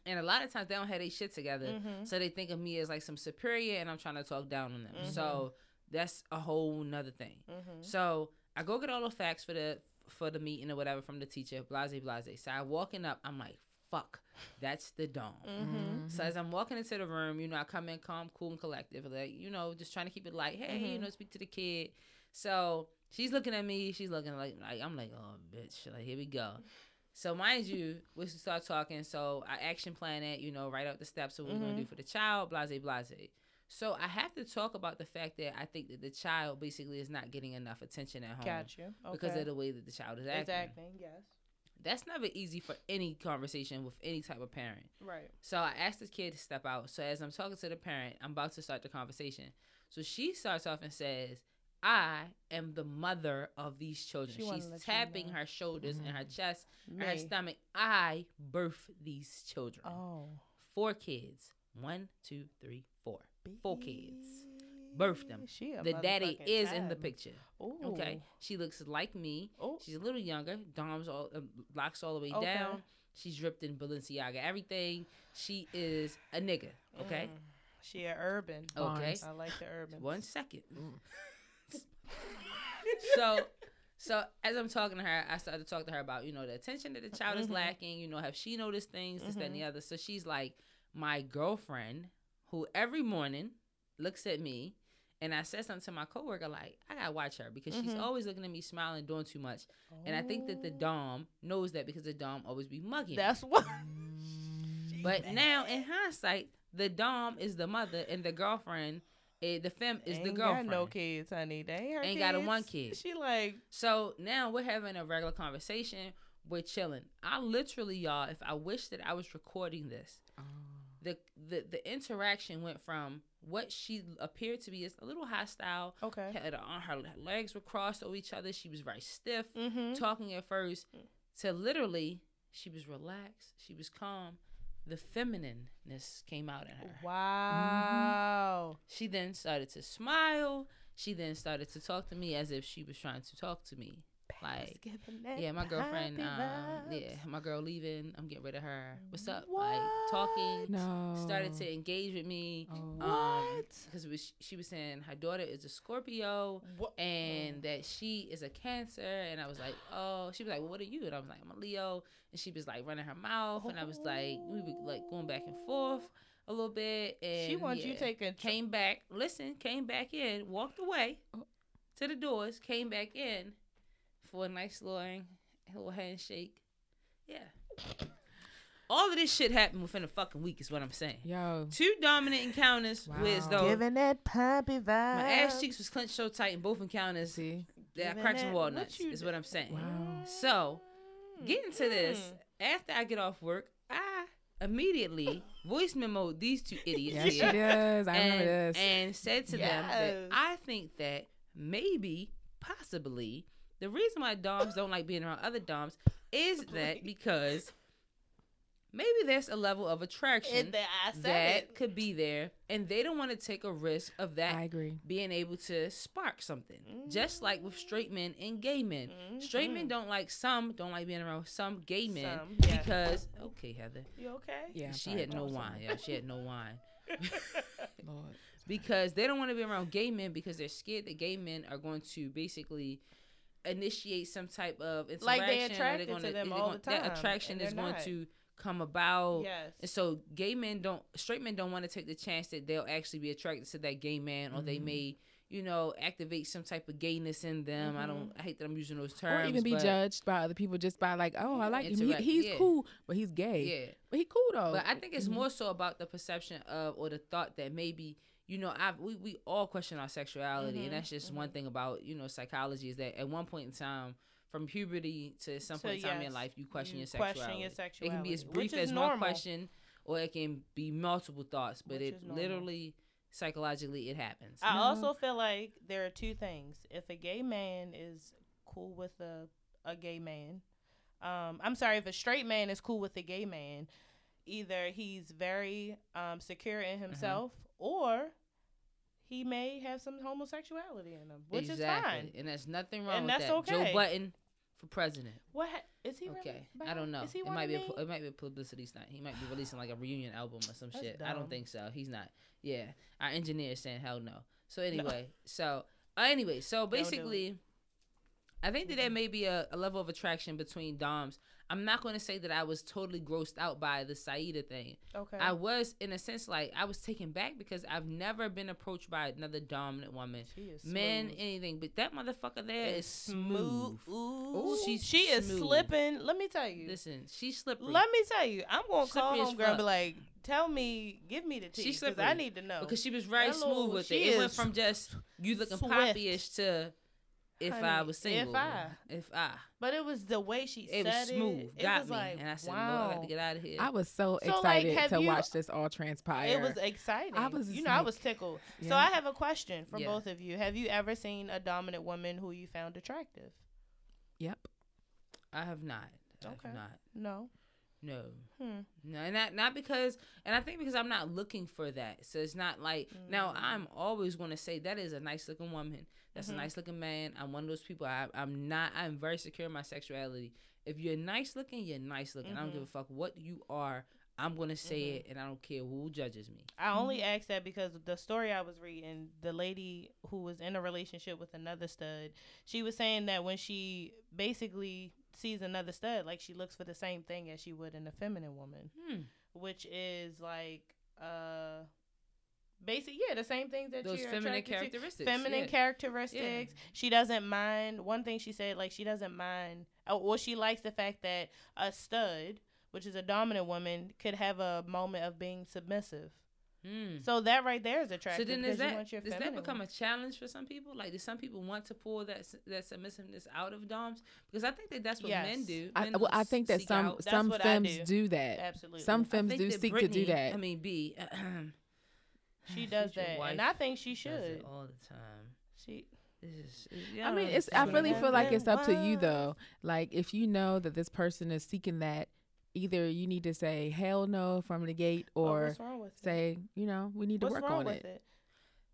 And a lot of times they don't have their shit together. Mhm. So they think of me as like some superior and I'm trying to talk down on them. Mhm. So that's a whole nother thing. Mhm. So I go get all the facts for the for the meeting or whatever from the teacher, blase blase. So I walking up, I'm like, fuck, that's the dom. Mhm. So as I'm walking into the room, you know, I come in calm, cool, and collective, like, you know, just trying to keep it light. Hey, you Mhm. know, speak to the kid. So she's looking at me. She's looking like, like I'm like, oh, bitch, like here we go. So mind you, we start talking. So I action plan it, you know, write out the steps of what we're gonna do for the child, blase blase. So I have to talk about the fact that I think that the child basically is not getting enough attention at home Got you. Okay. because of the way that the child is acting. Exactly. Yes. That's never easy for any conversation with any type of parent. Right. So I asked this kid to step out. So as I'm talking to the parent, I'm about to start the conversation. So she starts off and says, I am the mother of these children. She She's let you tapping know. her shoulders and her mm-hmm. chest and her stomach. I birthed these children. Oh. Four kids. One, two, three, four. Kids. Birthed them. She The daddy is in the picture. Ooh. Okay. She looks like me. Oh. She's a little younger. Dom's all uh, locks all the way Okay. down. She's dripped in Balenciaga. Everything. She is a nigga. Okay. Mm. She a urban. Okay. Bars. I like the urban. One second. so, so as I'm talking to her, I started to talk to her about you know the attention that the child is Mhm. lacking. You know, have she noticed things? This, that, and the Mhm. other. So she's like, my girlfriend, who every morning looks at me. And I said something to my coworker, like, I gotta watch her because she's Mhm. always looking at me smiling, doing too much. And I think that the Oh. Dom knows that because the Dom always be mugging. That's what. But now, in hindsight, the Dom is the mother and the girlfriend, eh, the fem is the Ain't girlfriend. Got no kids, honey. They ain't Ain't got a one kid. She like. So now we're having a regular conversation. We're chilling. I literally, y'all, if I wish that I was recording this, the the the interaction went from what she appeared to be as a little hostile. Okay. Had her, her legs were crossed over each other. She was very stiff, Mm-hmm. talking at first, to literally she was relaxed. She was calm. The feminineness came out in her. Wow. She then started to smile. She then started to talk to me as if she was trying to talk to me. Like, Giving yeah, my girlfriend, um, yeah, my girl leaving. I'm getting rid of her. What's up? Like talking. No. Started to engage with me. Oh. Um, What? because was she was saying her daughter is a Scorpio What? and that she is a Cancer, and I was like, oh, she was like, well, what are you? And I was like, I'm a Leo, and she was like running her mouth, and I was like, we were like going back and forth a little bit, and She wants you yeah, taking. Tr- came back, listen, came back in, walked away Oh. to the doors, came back in for a nice little, little handshake. Yeah. All of this shit happened within a fucking week, is what I'm saying. Yo. Two dominant encounters, Wow. with though Giving that puppy vibe. my ass cheeks was clenched so tight in both encounters See. that I cracked some that- what walnuts. you Is what I'm saying. Wow. So, getting to this, Mm. after I get off work, I immediately voice memo these two idiots Yes, she here does. I remember and, this. and said to them that I think that maybe, possibly, the reason why Doms don't like being around other Doms is that because maybe there's a level of attraction It, that I said that it. could be there, and they don't want to take a risk of that I agree. being able to spark something. Just like with straight men and gay men. Straight men mm-hmm. don't like some don't like being around some gay men Some, yeah. because okay, Heather. You okay? Yeah, I'm she sorry. had no wine. Yeah, she had no wine. Lord. because they don't want to be around gay men because they're scared that gay men are going to basically initiate some type of interaction. Like they or they're attracted to gonna- them all gonna- the That attraction is they're going not. to come about. Yes. And so gay men don't, straight men don't want to take the chance that they'll actually be attracted to that gay man, or Mm-hmm. they may, you know, activate some type of gayness in them. I don't, I hate that I'm using those terms. Or even be but- judged by other people just by like, oh, I like him. He, he's yeah. cool, but he's gay. Yeah. But he cool though. But I think it's Mhm. more so about the perception of or the thought that maybe you know I we, we all question our sexuality Mhm, and that's just one thing about you know psychology is that at one point in time from puberty to some So, point in time in yes, your life you question you your sexuality. question your It can be as brief which is as one question or it can be multiple thoughts, but Which it is normal. literally psychologically it happens. I No. also feel like there are two things. If a gay man is cool with a a gay man, um, I'm sorry, if a straight man is cool with a gay man, either he's very um, secure in Uh-huh. himself or he may have some homosexuality in him, which exactly. is fine. And there's nothing wrong And with that's that. okay. Joe Budden for president. What ha- is he? Okay, Really I don't know. It might be a, it might be a publicity stunt. He might be releasing like a reunion album or some That's shit. I don't think so. He's not. Yeah, our engineer is saying hell no. So anyway, so uh, anyway, so do basically, I think that there may be a, a level of attraction between Doms. I'm not going to say that I was totally grossed out by the Saida thing. okay. I was, in a sense, like I was taken back because I've never been approached by another dominant woman, she is men, anything. But that motherfucker there is Is smooth. Ooh, She's she is smooth. slipping. Let me tell you. Listen, she's slippery. Let me tell you, I'm gonna call Slippery home girl and be like, tell me, give me the tea, because I need to know. because she was very smooth with it. It went from just you looking poppyish to if I was single. if. I- if I, but it was the way she said it said was smooth, it. got it was me, like, and I said, wow. "No, I got to get out of here." I was so, So, excited have to you- watch this all transpire. It was exciting. I was you just know, I was tickled. So I have a question for Yeah. both of you. Have you ever seen a dominant woman who you found attractive? Yep. I have not. I Okay. have not. No. No. Hmm. No, and not not because, and I think because I'm not looking for that. So it's not like now Mm. I'm always going to say that is a nice looking woman. That's Mhm. a nice looking man. I'm one of those people. I, I'm not. I'm very secure in my sexuality. If you're nice looking, you're nice looking. I don't give a fuck what you are. I'm gonna say Mhm. it, and I don't care who judges me. I only asked that because the story I was reading, the lady who was in a relationship with another stud, she was saying that when she basically sees another stud, like she looks for the same thing as she would in a feminine woman, Hmm. which is like uh basic yeah, the same things that Those you're feminine attracted to. characteristics. Feminine yeah. characteristics. She doesn't mind. One thing she said, like she doesn't mind. Uh, well, she likes the fact that a stud, which is a dominant woman, could have a moment of being submissive. Hmm. So that right there is attractive So attractive. then, because does you that does that become one. a challenge for some people? Like, do some people want to pull that that submissiveness out of doms? Because I think that that's what men Yes. do. I, well, I think that some out- some what femmes do. do. that. Absolutely. Some I femmes do that seek to do that. I mean, B. she does future that, and I think she does should. it all the time. She is, I mean, it's. I really feel like it's up to you though. Like if you know that this person is seeking that, either you need to say hell no from the gate, or what's wrong with it? say you know we need to work on it. it?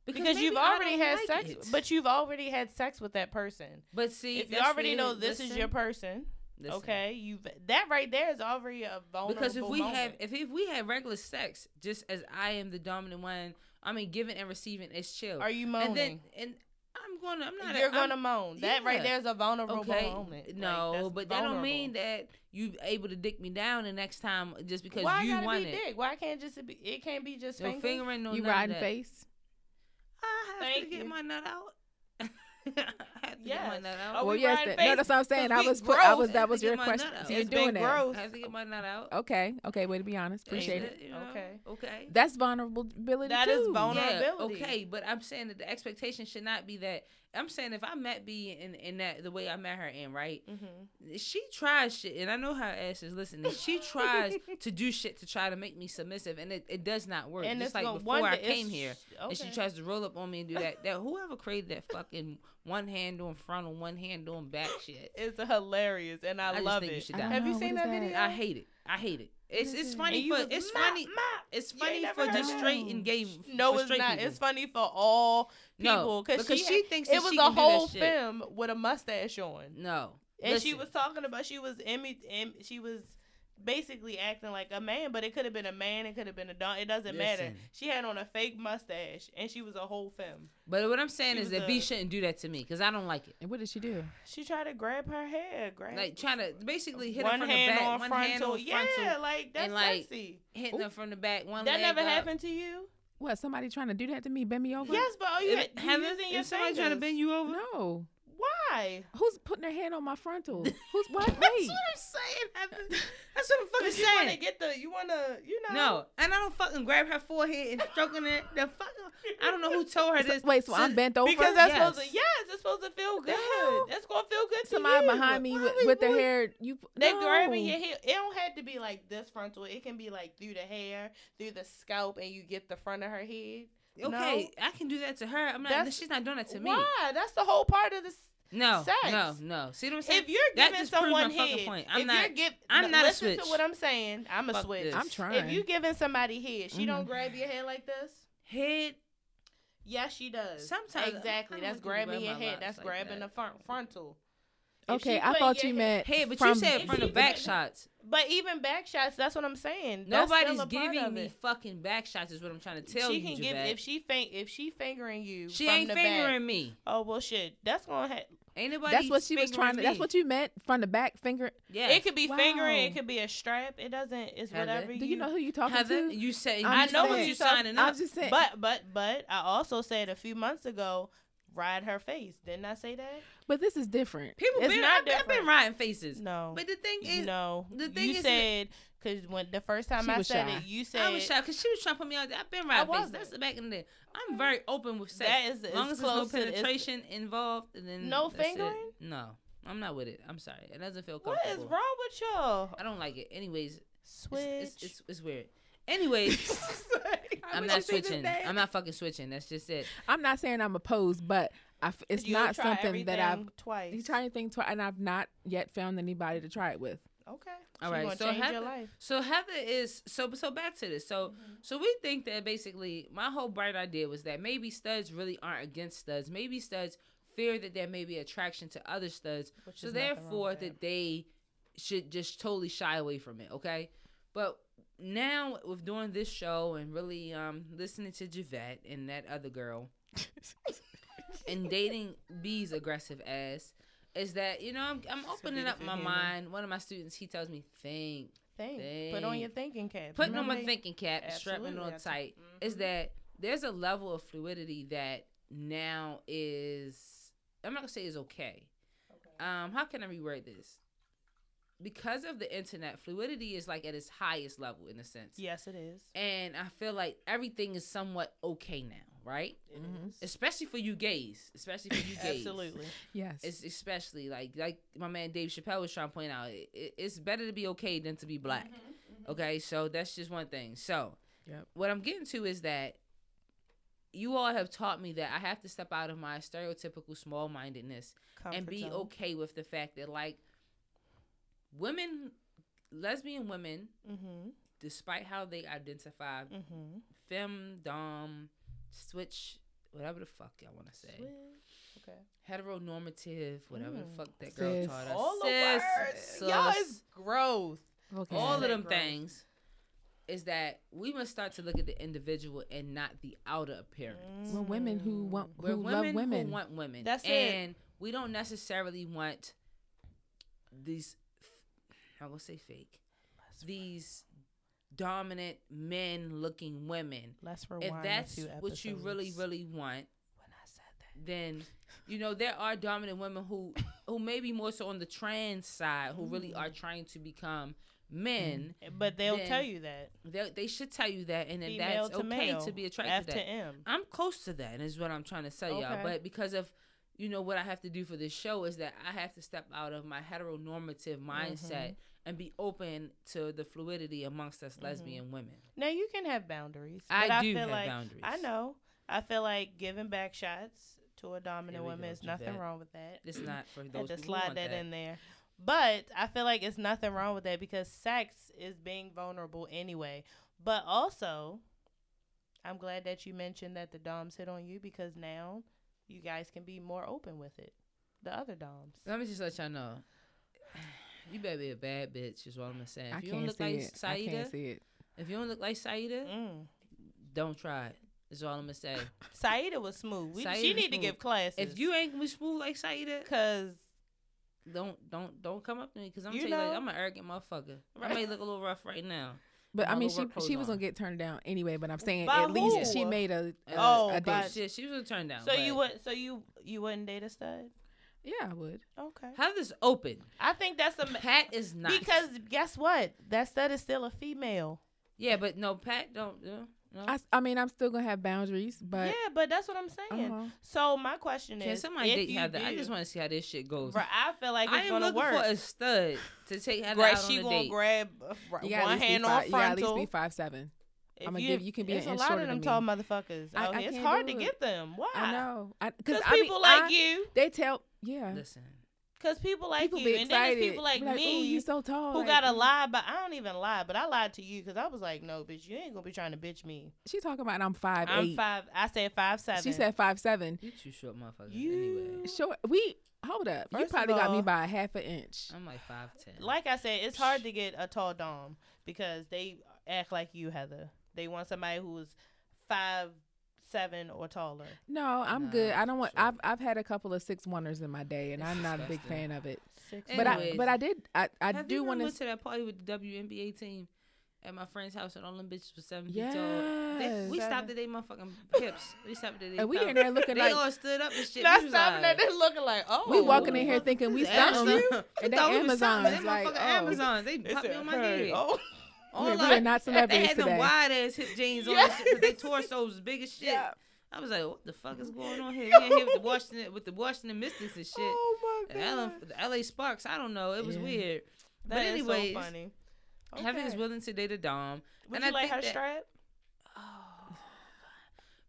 because, Because, you've already had like sex, it. but you've already had sex with that person. but see, if you already where- know this is your person, listen. okay, you that right there is already a vulnerable Because if we moment. have if, if we have regular sex, just as I am the dominant one, I mean, giving and receiving is chill. are you moaning? and then and I'm gonna I'm not. You're I'm- gonna moan. That right there is a vulnerable Okay, moment. No, that's but that don't mean that you able to dick me down the next time just because Why you gotta want be it. dick? Why can't just be? It can't be just No fingers? fingering, no you riding face. I have Thank to get you. my nut out. I have to get my Yes. nut Oh, out. we well, yes, that, no, that's what I'm saying. 'cause I was put, I was that was your question. So you're It's doing been that. gross. I have to get my nut out. Okay, okay, way to be honest. Appreciate Ain't it. You know? Okay. Okay. That's vulnerability That too. is vulner- Yeah, vulnerability. okay, but I'm saying that the expectation should not be that. I'm saying if I met B in in that the way I met her in, right? Mm-hmm. She tries shit, and I know how ass is listening. She tries to do shit to try to make me submissive, and it, it does not work. And Just it's like before one I came it's- here, and she tries to roll up on me and do that. That whoever created that fucking one hand doing front and one hand doing back shit. It's hilarious, and I, I just love think you it. should I die. don't Have you seen that, that is video? I hate it. I I hate it. It's it's funny for it's funny. It's funny for just straight and gay. No, it's not. people. It's funny for all people because because she, she thinks it was a whole film with a mustache on, No, and she was talking about she was Emmy, em, she was basically acting like a man, but it could have been a man, it could have been a dog. It doesn't matter. She had on a fake mustache, and she was a whole femme. But what I'm saying She is that B a- shouldn't do that to me because I don't like it. And what did she do? She tried to grab her hair, grab Like trying to basically hit one her from hand the back, on one frontal. hand on frontal, yeah, like that's and, like, sexy. hitting her from the back. One That leg never up. happened to you. What? Somebody trying to do that to me? Bend me over? Yes, but oh, you If had, it- you Heather, using your is somebody trying to bend you over? No. Why? Who's putting their hand on my frontal? Who's what? That's what I'm saying. Heather. That's what I'm fucking Because you want to saying. get the, you want to, you know. No, and I don't fucking grab her forehead and stroking it. The fucking, I don't know who told her this. Wait, so I'm bent over? Because that's Yes. supposed to, yes, it's supposed to feel good. hell? That's gonna feel good to Somebody you. behind me Why with, with their hair. You They no. grabbing your hair. It don't have to be like this frontal. It can be like through the hair, through the scalp, and you get the front of her head. Okay, I can do that to her. I'm not. That's- she's not doing that to me. Why? That's the whole part of this. No, Sex. no, no. See what I'm saying? If you're giving just proves my someone fucking head, point. I'm if not- you're give, I'm no, not a listen switch. to what I'm saying. I'm a Fuck switch. this. I'm trying. If you giving somebody head, she don't Mhm. grab your head like this. Head. Yes, she does. Sometimes- exactly. That's grabbing grab your head. That's like grabbing that. the front frontal. If Okay, I put thought your you meant Head, but from, you said If from the she back put- shots. But even back shots, that's what I'm saying. That's Nobody's still a part giving of me it. fucking back shots. Is what I'm trying to tell she you. She can give Javette. if she fing if she fingering you. She from ain't the fingering Back, me. oh well, shit. That's gonna. Ha- Ain't nobody. That's what she was trying to. That's what you meant from the back finger. Yeah. It could be fingering. It could be a strap. It doesn't. It's Heather, whatever. Do you know who you talking Heather, to? you said. I'm you know who said you signing I'm just saying. But but but I also said a few months ago, ride her face. Didn't I say that? But this is different. People It's been. not I've, been- I've been riding faces. No. But the thing is, no. the thing you is- said because when the first time She I said shy. it, you said I was shocked because she was trying to put me out there. I've been riding faces. wasn't. That's back in the day. I'm very open with sex. that is as long as as there's no close to the- penetration involved, and then No that's it. fingering? No, I'm not with it. I'm sorry. It doesn't feel comfortable. is wrong with y'all? I don't like it. Anyways, Switch. it's, it's, it's weird. Anyways, I'm not you say this switching. I'm not fucking switching. That's just it. I'm not saying I'm opposed, but I f it's You'll not try something that I've. everything twice. You try anything twice, and I've not yet found anybody to try it with. Okay. All She right, so Heather-. So Heather is so so back to this. So Mm-hmm. so we think that basically my whole bright idea was that maybe studs really aren't against studs. Maybe studs fear that there may be attraction to other studs. Which so therefore that they should just totally shy away from it, okay? But now with doing this show and really um listening to Javette and that other girl and dating B's aggressive ass is that you know I'm, I'm opening up my mind. One of my students he tells me think Think. Put on your thinking cap. putting on my they- thinking cap, strapping on tight, is mhm. that there's a level of fluidity that now is I'm not gonna say is okay. Um, how can I reword this? Because of the internet, fluidity is like at its highest level in a sense. Yes, it is. And I feel like everything is somewhat okay now, right? It Mhm. Especially for you gays. Especially for you gays. Absolutely. Yes. It's especially like like my man Dave Chappelle was trying to point out. It, it- it's better to be okay than to be black. Okay, so that's just one thing. So, Yep. what I'm getting to is that you all have taught me that I have to step out of my stereotypical small mindedness and be zone. okay with the fact that like women, lesbian women, Mm-hmm. despite how they identify, Mm-hmm. femme, dom, switch, whatever the fuck y'all want to say, Okay. heteronormative, whatever the Mm. fuck that girl Cis. taught us, All the cis, words. Y'all is growth. okay. all of them growth. things is that we must start to look at the individual and not the outer appearance. We're women who want We're women, love women. who want women. That's it. and we don't necessarily want these I will say fake. These dominant men looking women. Let's rewind If that's what you really, really want, When I said that. then you know there are dominant women who who may be more so on the trans side who really are mm. trying to become men mm. But they'll tell you that. they, they should tell you that and then Female that's to okay male. to be attracted F to that M. i'm close to that is what i'm trying to tell y'all but because of you know what i have to do for this show is that i have to step out of my heteronormative mm-hmm. mindset and be open to the fluidity amongst us mm-hmm. lesbian women Now you can have boundaries. I but do feel have like, boundaries. I know. I feel like giving back shots to a dominant woman is nothing Javette. wrong with that. it's not for Had those to slide that, that in there. But I feel like it's nothing wrong with that because sex is being vulnerable anyway. But also, I'm glad that you mentioned that the Doms hit on you because now you guys can be more open with it. The other Doms. Let me just let y'all know. You better be a bad bitch, is what I'm saying. I If you don't can't look see like it. Saida, can't see it. if you don't look like Saida, Mm. don't try it. Is all I'm gonna say. Saida was smooth. We, Saida she was need to give classes. if you ain't gonna be smooth like Saida, cause don't don't don't come up to me because I'm You tell you like, I'm an arrogant motherfucker. I may look a little rough right now. But I mean, she she was on. gonna get turned down anyway. But I'm saying By at least she made a, a Oh, a date. Shit, she was a turn down. so you but would so you you wouldn't date a stud? Yeah, I would. Okay. Have this open. I think that's a Pat is not because guess what? That stud is still a female. yeah, but no, Pat don't. Uh, no. I, s- I mean, I'm still gonna have boundaries, but yeah, but that's what I'm saying. uh-huh. So my question Can is, somebody if date you Heather? I just want to see how this shit goes. Right, I feel like I it's am gonna looking work. for a stud to take Heather Right, out on a gonna date. grab uh, you gotta one hand on five, you gotta at least be five seven. If I'ma give- you can be It's an a lot of them tall me. motherfuckers. I- out I here. It's hard to it. get them. Why? I know, because Because I mean, people like I- you. They tell, yeah, Listen, Because people like people you, be and then there's people like Be "Ooh, me you so tall. who like, gotta mm. lie. But I don't even lie. But I lied to you because I was like, no, bitch, you ain't gonna be trying to bitch me. She talking about I'm 5 I'm eight. five. I said five seven. She said five seven. you too short, motherfucker. You- Anyway, Sure, we hold up. you First of probably got me by a half an inch. I'm like five ten. like I said, it's hard to get a tall dom because they act like you, Heather. They want somebody who's five seven or taller. No, I'm Nah, good. I don't want. sure. I've I've had a couple of six wonders in my day, and It's I'm not a big fan of it. Six. But I but I did. I I Have do you want to went to. to that party with the WNBA team at my friend's house, and all them bitches was seven feet tall. They, we stopped at their motherfucking hips. We stopped at their And we pelvis. in there looking They like all stood up and shit. Not stopping like, at this looking like, oh, we walking in here thinking we is something, and We they thought we was something. Amazons They like motherfucking oh. Amazons. They They popped me on my hey, head. oh. All We- we are not They celebrities had them wide ass hip jeans on, and shit, they torsos was big as shit. Yeah. I was like, what the fuck is going on here? We in here with the Washington with the Washington Mystics and shit. Oh my god, LA, the LA Sparks, I don't know. It was Yeah. weird. that but is anyways, so funny. Heaven is willing to date a dom. Would and you I like think her that- strap?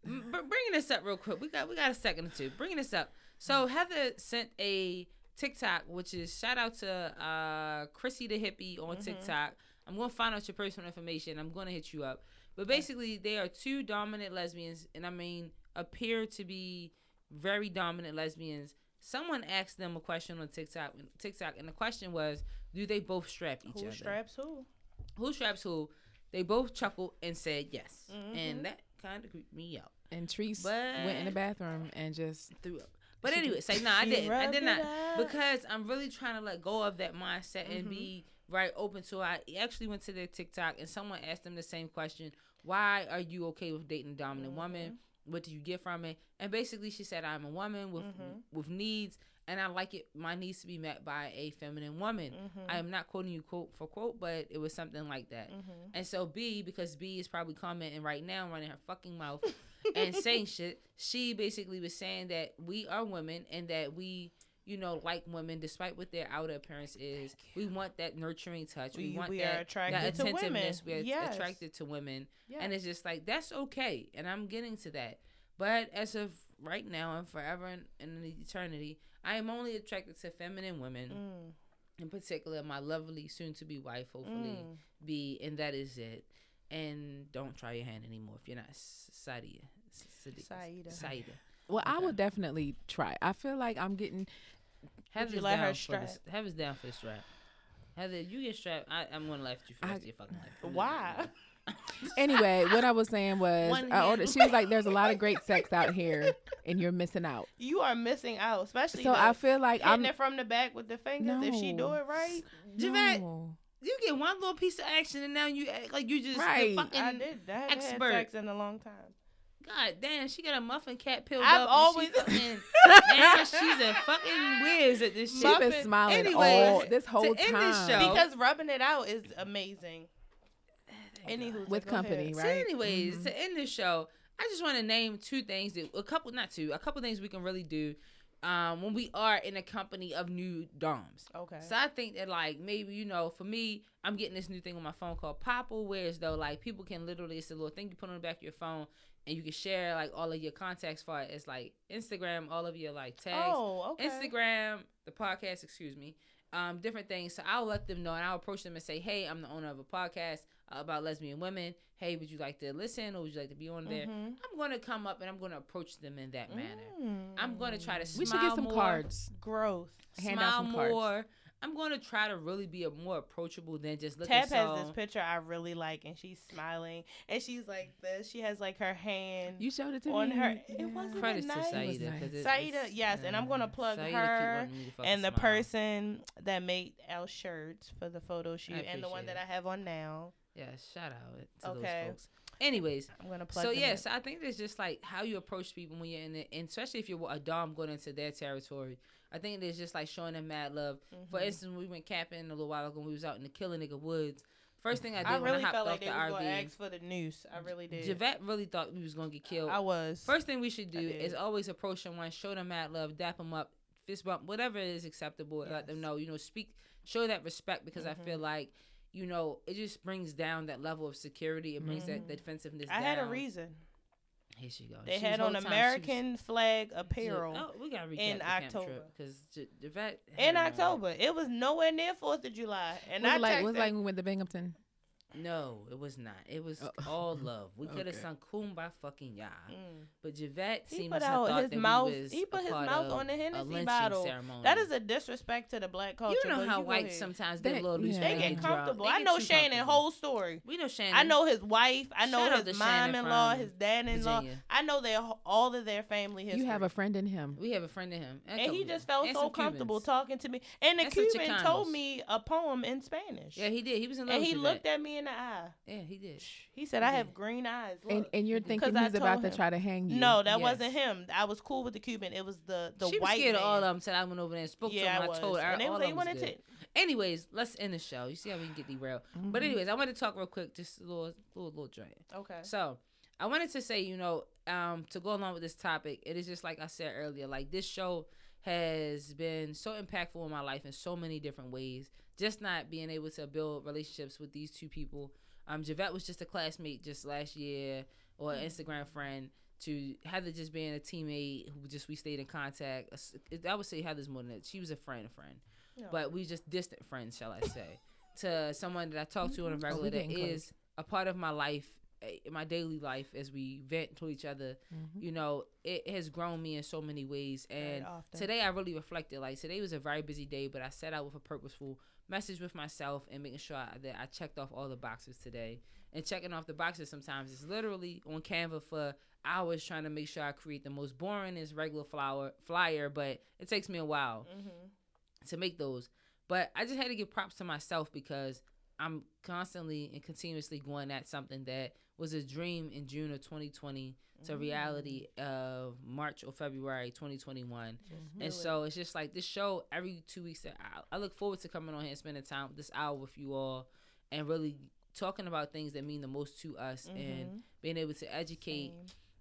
But bringing this up real quick, we got we got a second or two. Bringing this up. So Heather sent a TikTok, which is shout out to uh Chrissy the hippie on TikTok. I'm gonna find out your personal information. I'm gonna hit you up. But basically, they are two dominant lesbians, and I mean appear to be very dominant lesbians. Someone asked them a question on TikTok. TikTok, and the question was, do they both strap each Who other? Who straps who? Who straps who? They both chuckled and said yes, Mhm. and that kind of creeped me out. And Treese went in the bathroom and just threw up. But anyway, say no, I didn't. I did not because I'm really trying to let go of that mindset and Mhm. be right open to. I actually went to their TikTok and someone asked them the same question: Why are you okay with dating a dominant Mm-hmm. woman? What do you get from it? And basically, she said, "I'm a woman with Mhm. with needs, and I like it. My needs to be met by a feminine woman." Mhm. I am not quoting you quote for quote, but it was something like that. Mhm. And so B, because B is probably commenting right now, running her fucking mouth and saying shit, she basically was saying that we are women and that we, you know, like women despite what their outer appearance is. We want that nurturing touch. We, We- want we that, are attracted that to women. attentiveness. We're Yes. attracted to women. Yeah. And it's just like that's okay. And I'm getting to that. But as of right now and forever and in eternity, I am only attracted to feminine women Mm. in particular my lovely soon to be wife hopefully Mm. be and that is it and don't try your hand anymore if you're not S- Sadia Saida. Saida well, I Okay. would definitely try. I feel like I'm getting Heather's let her down for strap? the, Heather's down for the strap Heather you get strapped I, I'm gonna laugh at you for the I- of your fucking life Why? anyway. what I was saying was, I uh, ordered, oh, she was like, "There's a lot of great sex out here, and you're missing out." You are missing out, especially So the I feel like I'm. it from the back with the fingers. If she do it right, Javette, you get one little piece of action and now you act like you just the Right. fucking I did. I had expert. sex in a long time. God damn, she got a muffin cat peeled I've up. always- and she fucking, now she's a fucking whiz at this She shit. been Muffin- smiling Anyway, all this to whole end this time. show- Because rubbing it out is amazing. Anywho, With company, ahead. right? So, anyways, Mhm. to end the show, I just want to name two things that a couple, not two, a couple things we can really do um, when we are in a company of new doms. Okay. So I think that like maybe you know for me I'm getting this new thing on my phone called Popl, whereas though like people can literally it's a little thing you put on the back of your phone and you can share like all of your contacts for it. It's like Instagram, all of your like tags, oh, okay. Instagram, the podcast, excuse me, um, different things. So I'll let them know and I'll approach them and say, Hey, I'm the owner of a podcast uh, about lesbian women. Hey, would you like to listen or would you like to be on there? Mhm. I'm gonna come up and I'm gonna approach them in that manner. Mm. I'm gonna try to smile We should get some more, cards. growth. Hand smile out some cards. I'm gonna try to really be a more approachable than just looking Tab so. has this picture I really like, and she's smiling, and she's like this. She has like her hand You showed it to me on me. her. It wasn't Credits to nice? Saida. nice. 'cause it- Saida, yes, and I'm gonna plug Saida her wanting me to fucking and the smile. person that made our shirts for the photo shoot, and the one that. I have on now. Yeah, shout out to Okay. those folks. Anyways, I'm gonna plug. so yes, in. I think it's just like how you approach people when you're in it, and especially if you're a dom going into their territory. I think it's just like showing them mad love. For Mhm. instance, we went camping a little while ago. when We was out in the Killer Nigga Woods. First thing I did I when really I hopped felt off like they the was gonna RV, ask for the noose. I really did. Javette really thought we was gonna get killed. I was. First thing we should do is always approach someone, show them mad love, dap them up, fist bump, whatever is acceptable. Let them know, you know, speak, show that respect because I feel Mhm. like, you know, it just brings down that level of security. It brings that Mhm. defensiveness. I had a reason. Here she goes. They She had was on whole time, she was- American flag she- apparel Oh, we gotta recap in the October. because Javette had in. October. It was nowhere near Fourth of July, and was I it like texted. was like when we went to Binghamton. No, it was not. It was Oh. all love. We could have Okay. sung "Kumbaya" fucking ya, Mm. but Javette He seemed put to out thought his that mouth- We was he put a his part mouth of on the a Hennessy bottle. Ceremony. That is a disrespect to the black culture. You know how go whites sometimes That- get a little loose. yeah. They get comfortable. They I get know too Shannon comfortable. whole story. We know Shannon. I know his wife. I know Shout his mom-in-law, his dad-in-law. Virginia. I know their all of their family history. You have a friend in him. We have a friend in him, and he just felt and so comfortable Cubans. talking to me. And the Cuban told me a poem in Spanish. Yeah, he did. He was in love and he looked at me in the eye. Yeah, he did. He said, "I He have green eyes." And Look. and you're thinking he's about told to try to hang you. no, that Yes. wasn't him. I was cool with the Cuban. It was the the she was white scared man. of all of them until I went over there and spoke yeah, to him. I I, was. told her and they all was of like, them was to good. take?" Anyways, let's end the show. You see how we can get derailed. But Mm-hmm. anyways, I want to talk real quick, just a little, little, little joint. Okay. So I wanted to say, you know, um, to go along with this topic, it is just like I said earlier, like this show has been so impactful in my life in so many different ways. Just not being able to build relationships with these two people. Um, Javette was just a classmate just last year or an Instagram friend. To Heather just being a teammate who just we stayed in contact. I would say Heather's more than that. She was a friend, friend, Yeah. but we just distant friends, shall I say? to someone that I talk to on a Oh, regular that getting close. is a part of my life, eh, my daily life, as we vent to each other. Mhm. You know, it has grown me in so many ways. And today I really reflected. Like today was a very busy day, but I set out with a purposeful message with myself and making sure I- that I checked off all the boxes today. And checking off the boxes sometimes is literally on Canva for hours trying to make sure I create the most boring is regular flower flyer, but it takes me a while Mhm. to make those. But I just had to give props to myself because I'm constantly and continuously going at something that was a dream in June of 2020 to reality of March or February 2021. Just do And so it's just like this show every two weeks. I, I look forward to coming on here and spending time this hour with you all and really talking about things that mean the most to us and Mhm. being able to educate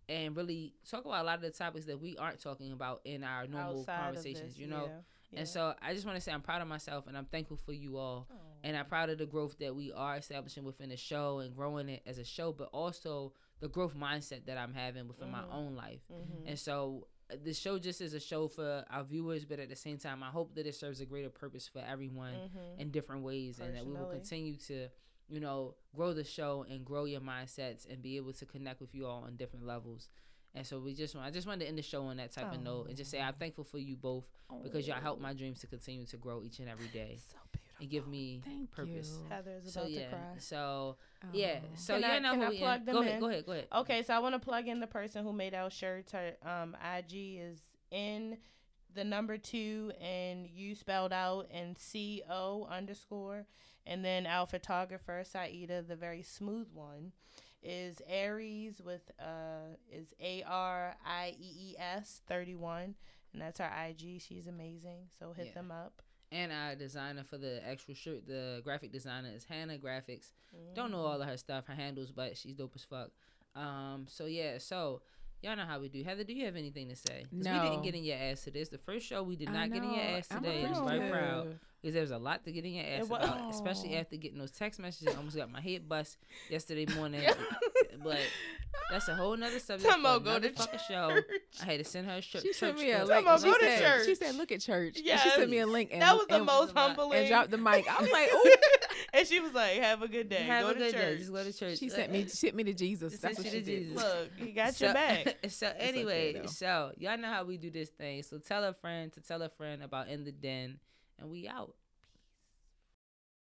Same. and really talk about a lot of the topics that we aren't talking about in our normal Outside conversations, this, you know? yeah. Yeah. And so I just want to say I'm proud of myself and I'm thankful for you all. Oh. And I'm proud of the growth that we are establishing within the show and growing it as a show, but also the growth mindset that I'm having within my Mhm. own life. Mhm. And so uh, the show just is a show for our viewers, but at the same time, I hope that it serves a greater purpose for everyone Mhm. in different ways and that we will continue to, you know, grow the show and grow your mindsets and be able to connect with you all on different levels. And so we just want, I just wanted to end the show on that type of note and just say I'm thankful for you both because y'all help my dreams to continue to grow each and every day so. And give me Thank purpose. you. Heather is So about yeah, to cry. so yeah, Oh. so Can you I- know can who I we plug in. them Go ahead, in? go ahead, go ahead. Okay, so I want to plug in the person who made our shirts. Her um, IG is in the number two and you spelled out and C O underscore, and then our photographer Saida, the very smooth one, is Aries with uh is A R I E E S thirty one, and that's her IG. She's amazing, so hit Yeah. them up. And our designer for the actual shirt, the graphic designer is Hannah Graphics. Don't know all of her stuff, her handles, but she's dope as fuck. Um, so yeah, so y'all know how we do. Heather, do you have anything to say? 'Cause we didn't get in your ass to this. The first show we did not get in your ass I'm today. I'm very proud. Because there was a lot to get in your ass It wa- about, oh. especially after getting those text messages. I almost got my head bust yesterday morning, but that's a whole nother subject for about go to fucking show. church. I had to send her a sh- She sent me a link. She go to said, church. she said, "Look at church." Yes. She sent me a link, and that was the and, most and humbling. and dropped the mic. I was like, "Ooh." and she was like, "Have a good day. Have go a to good church." day. Just go to church. She sent me, she sent me to Jesus. That's what she did. Jesus. Look, he got so, your back. so anyway, though. so y'all know how we do this thing. So tell a friend to tell a friend about in the den, and we out.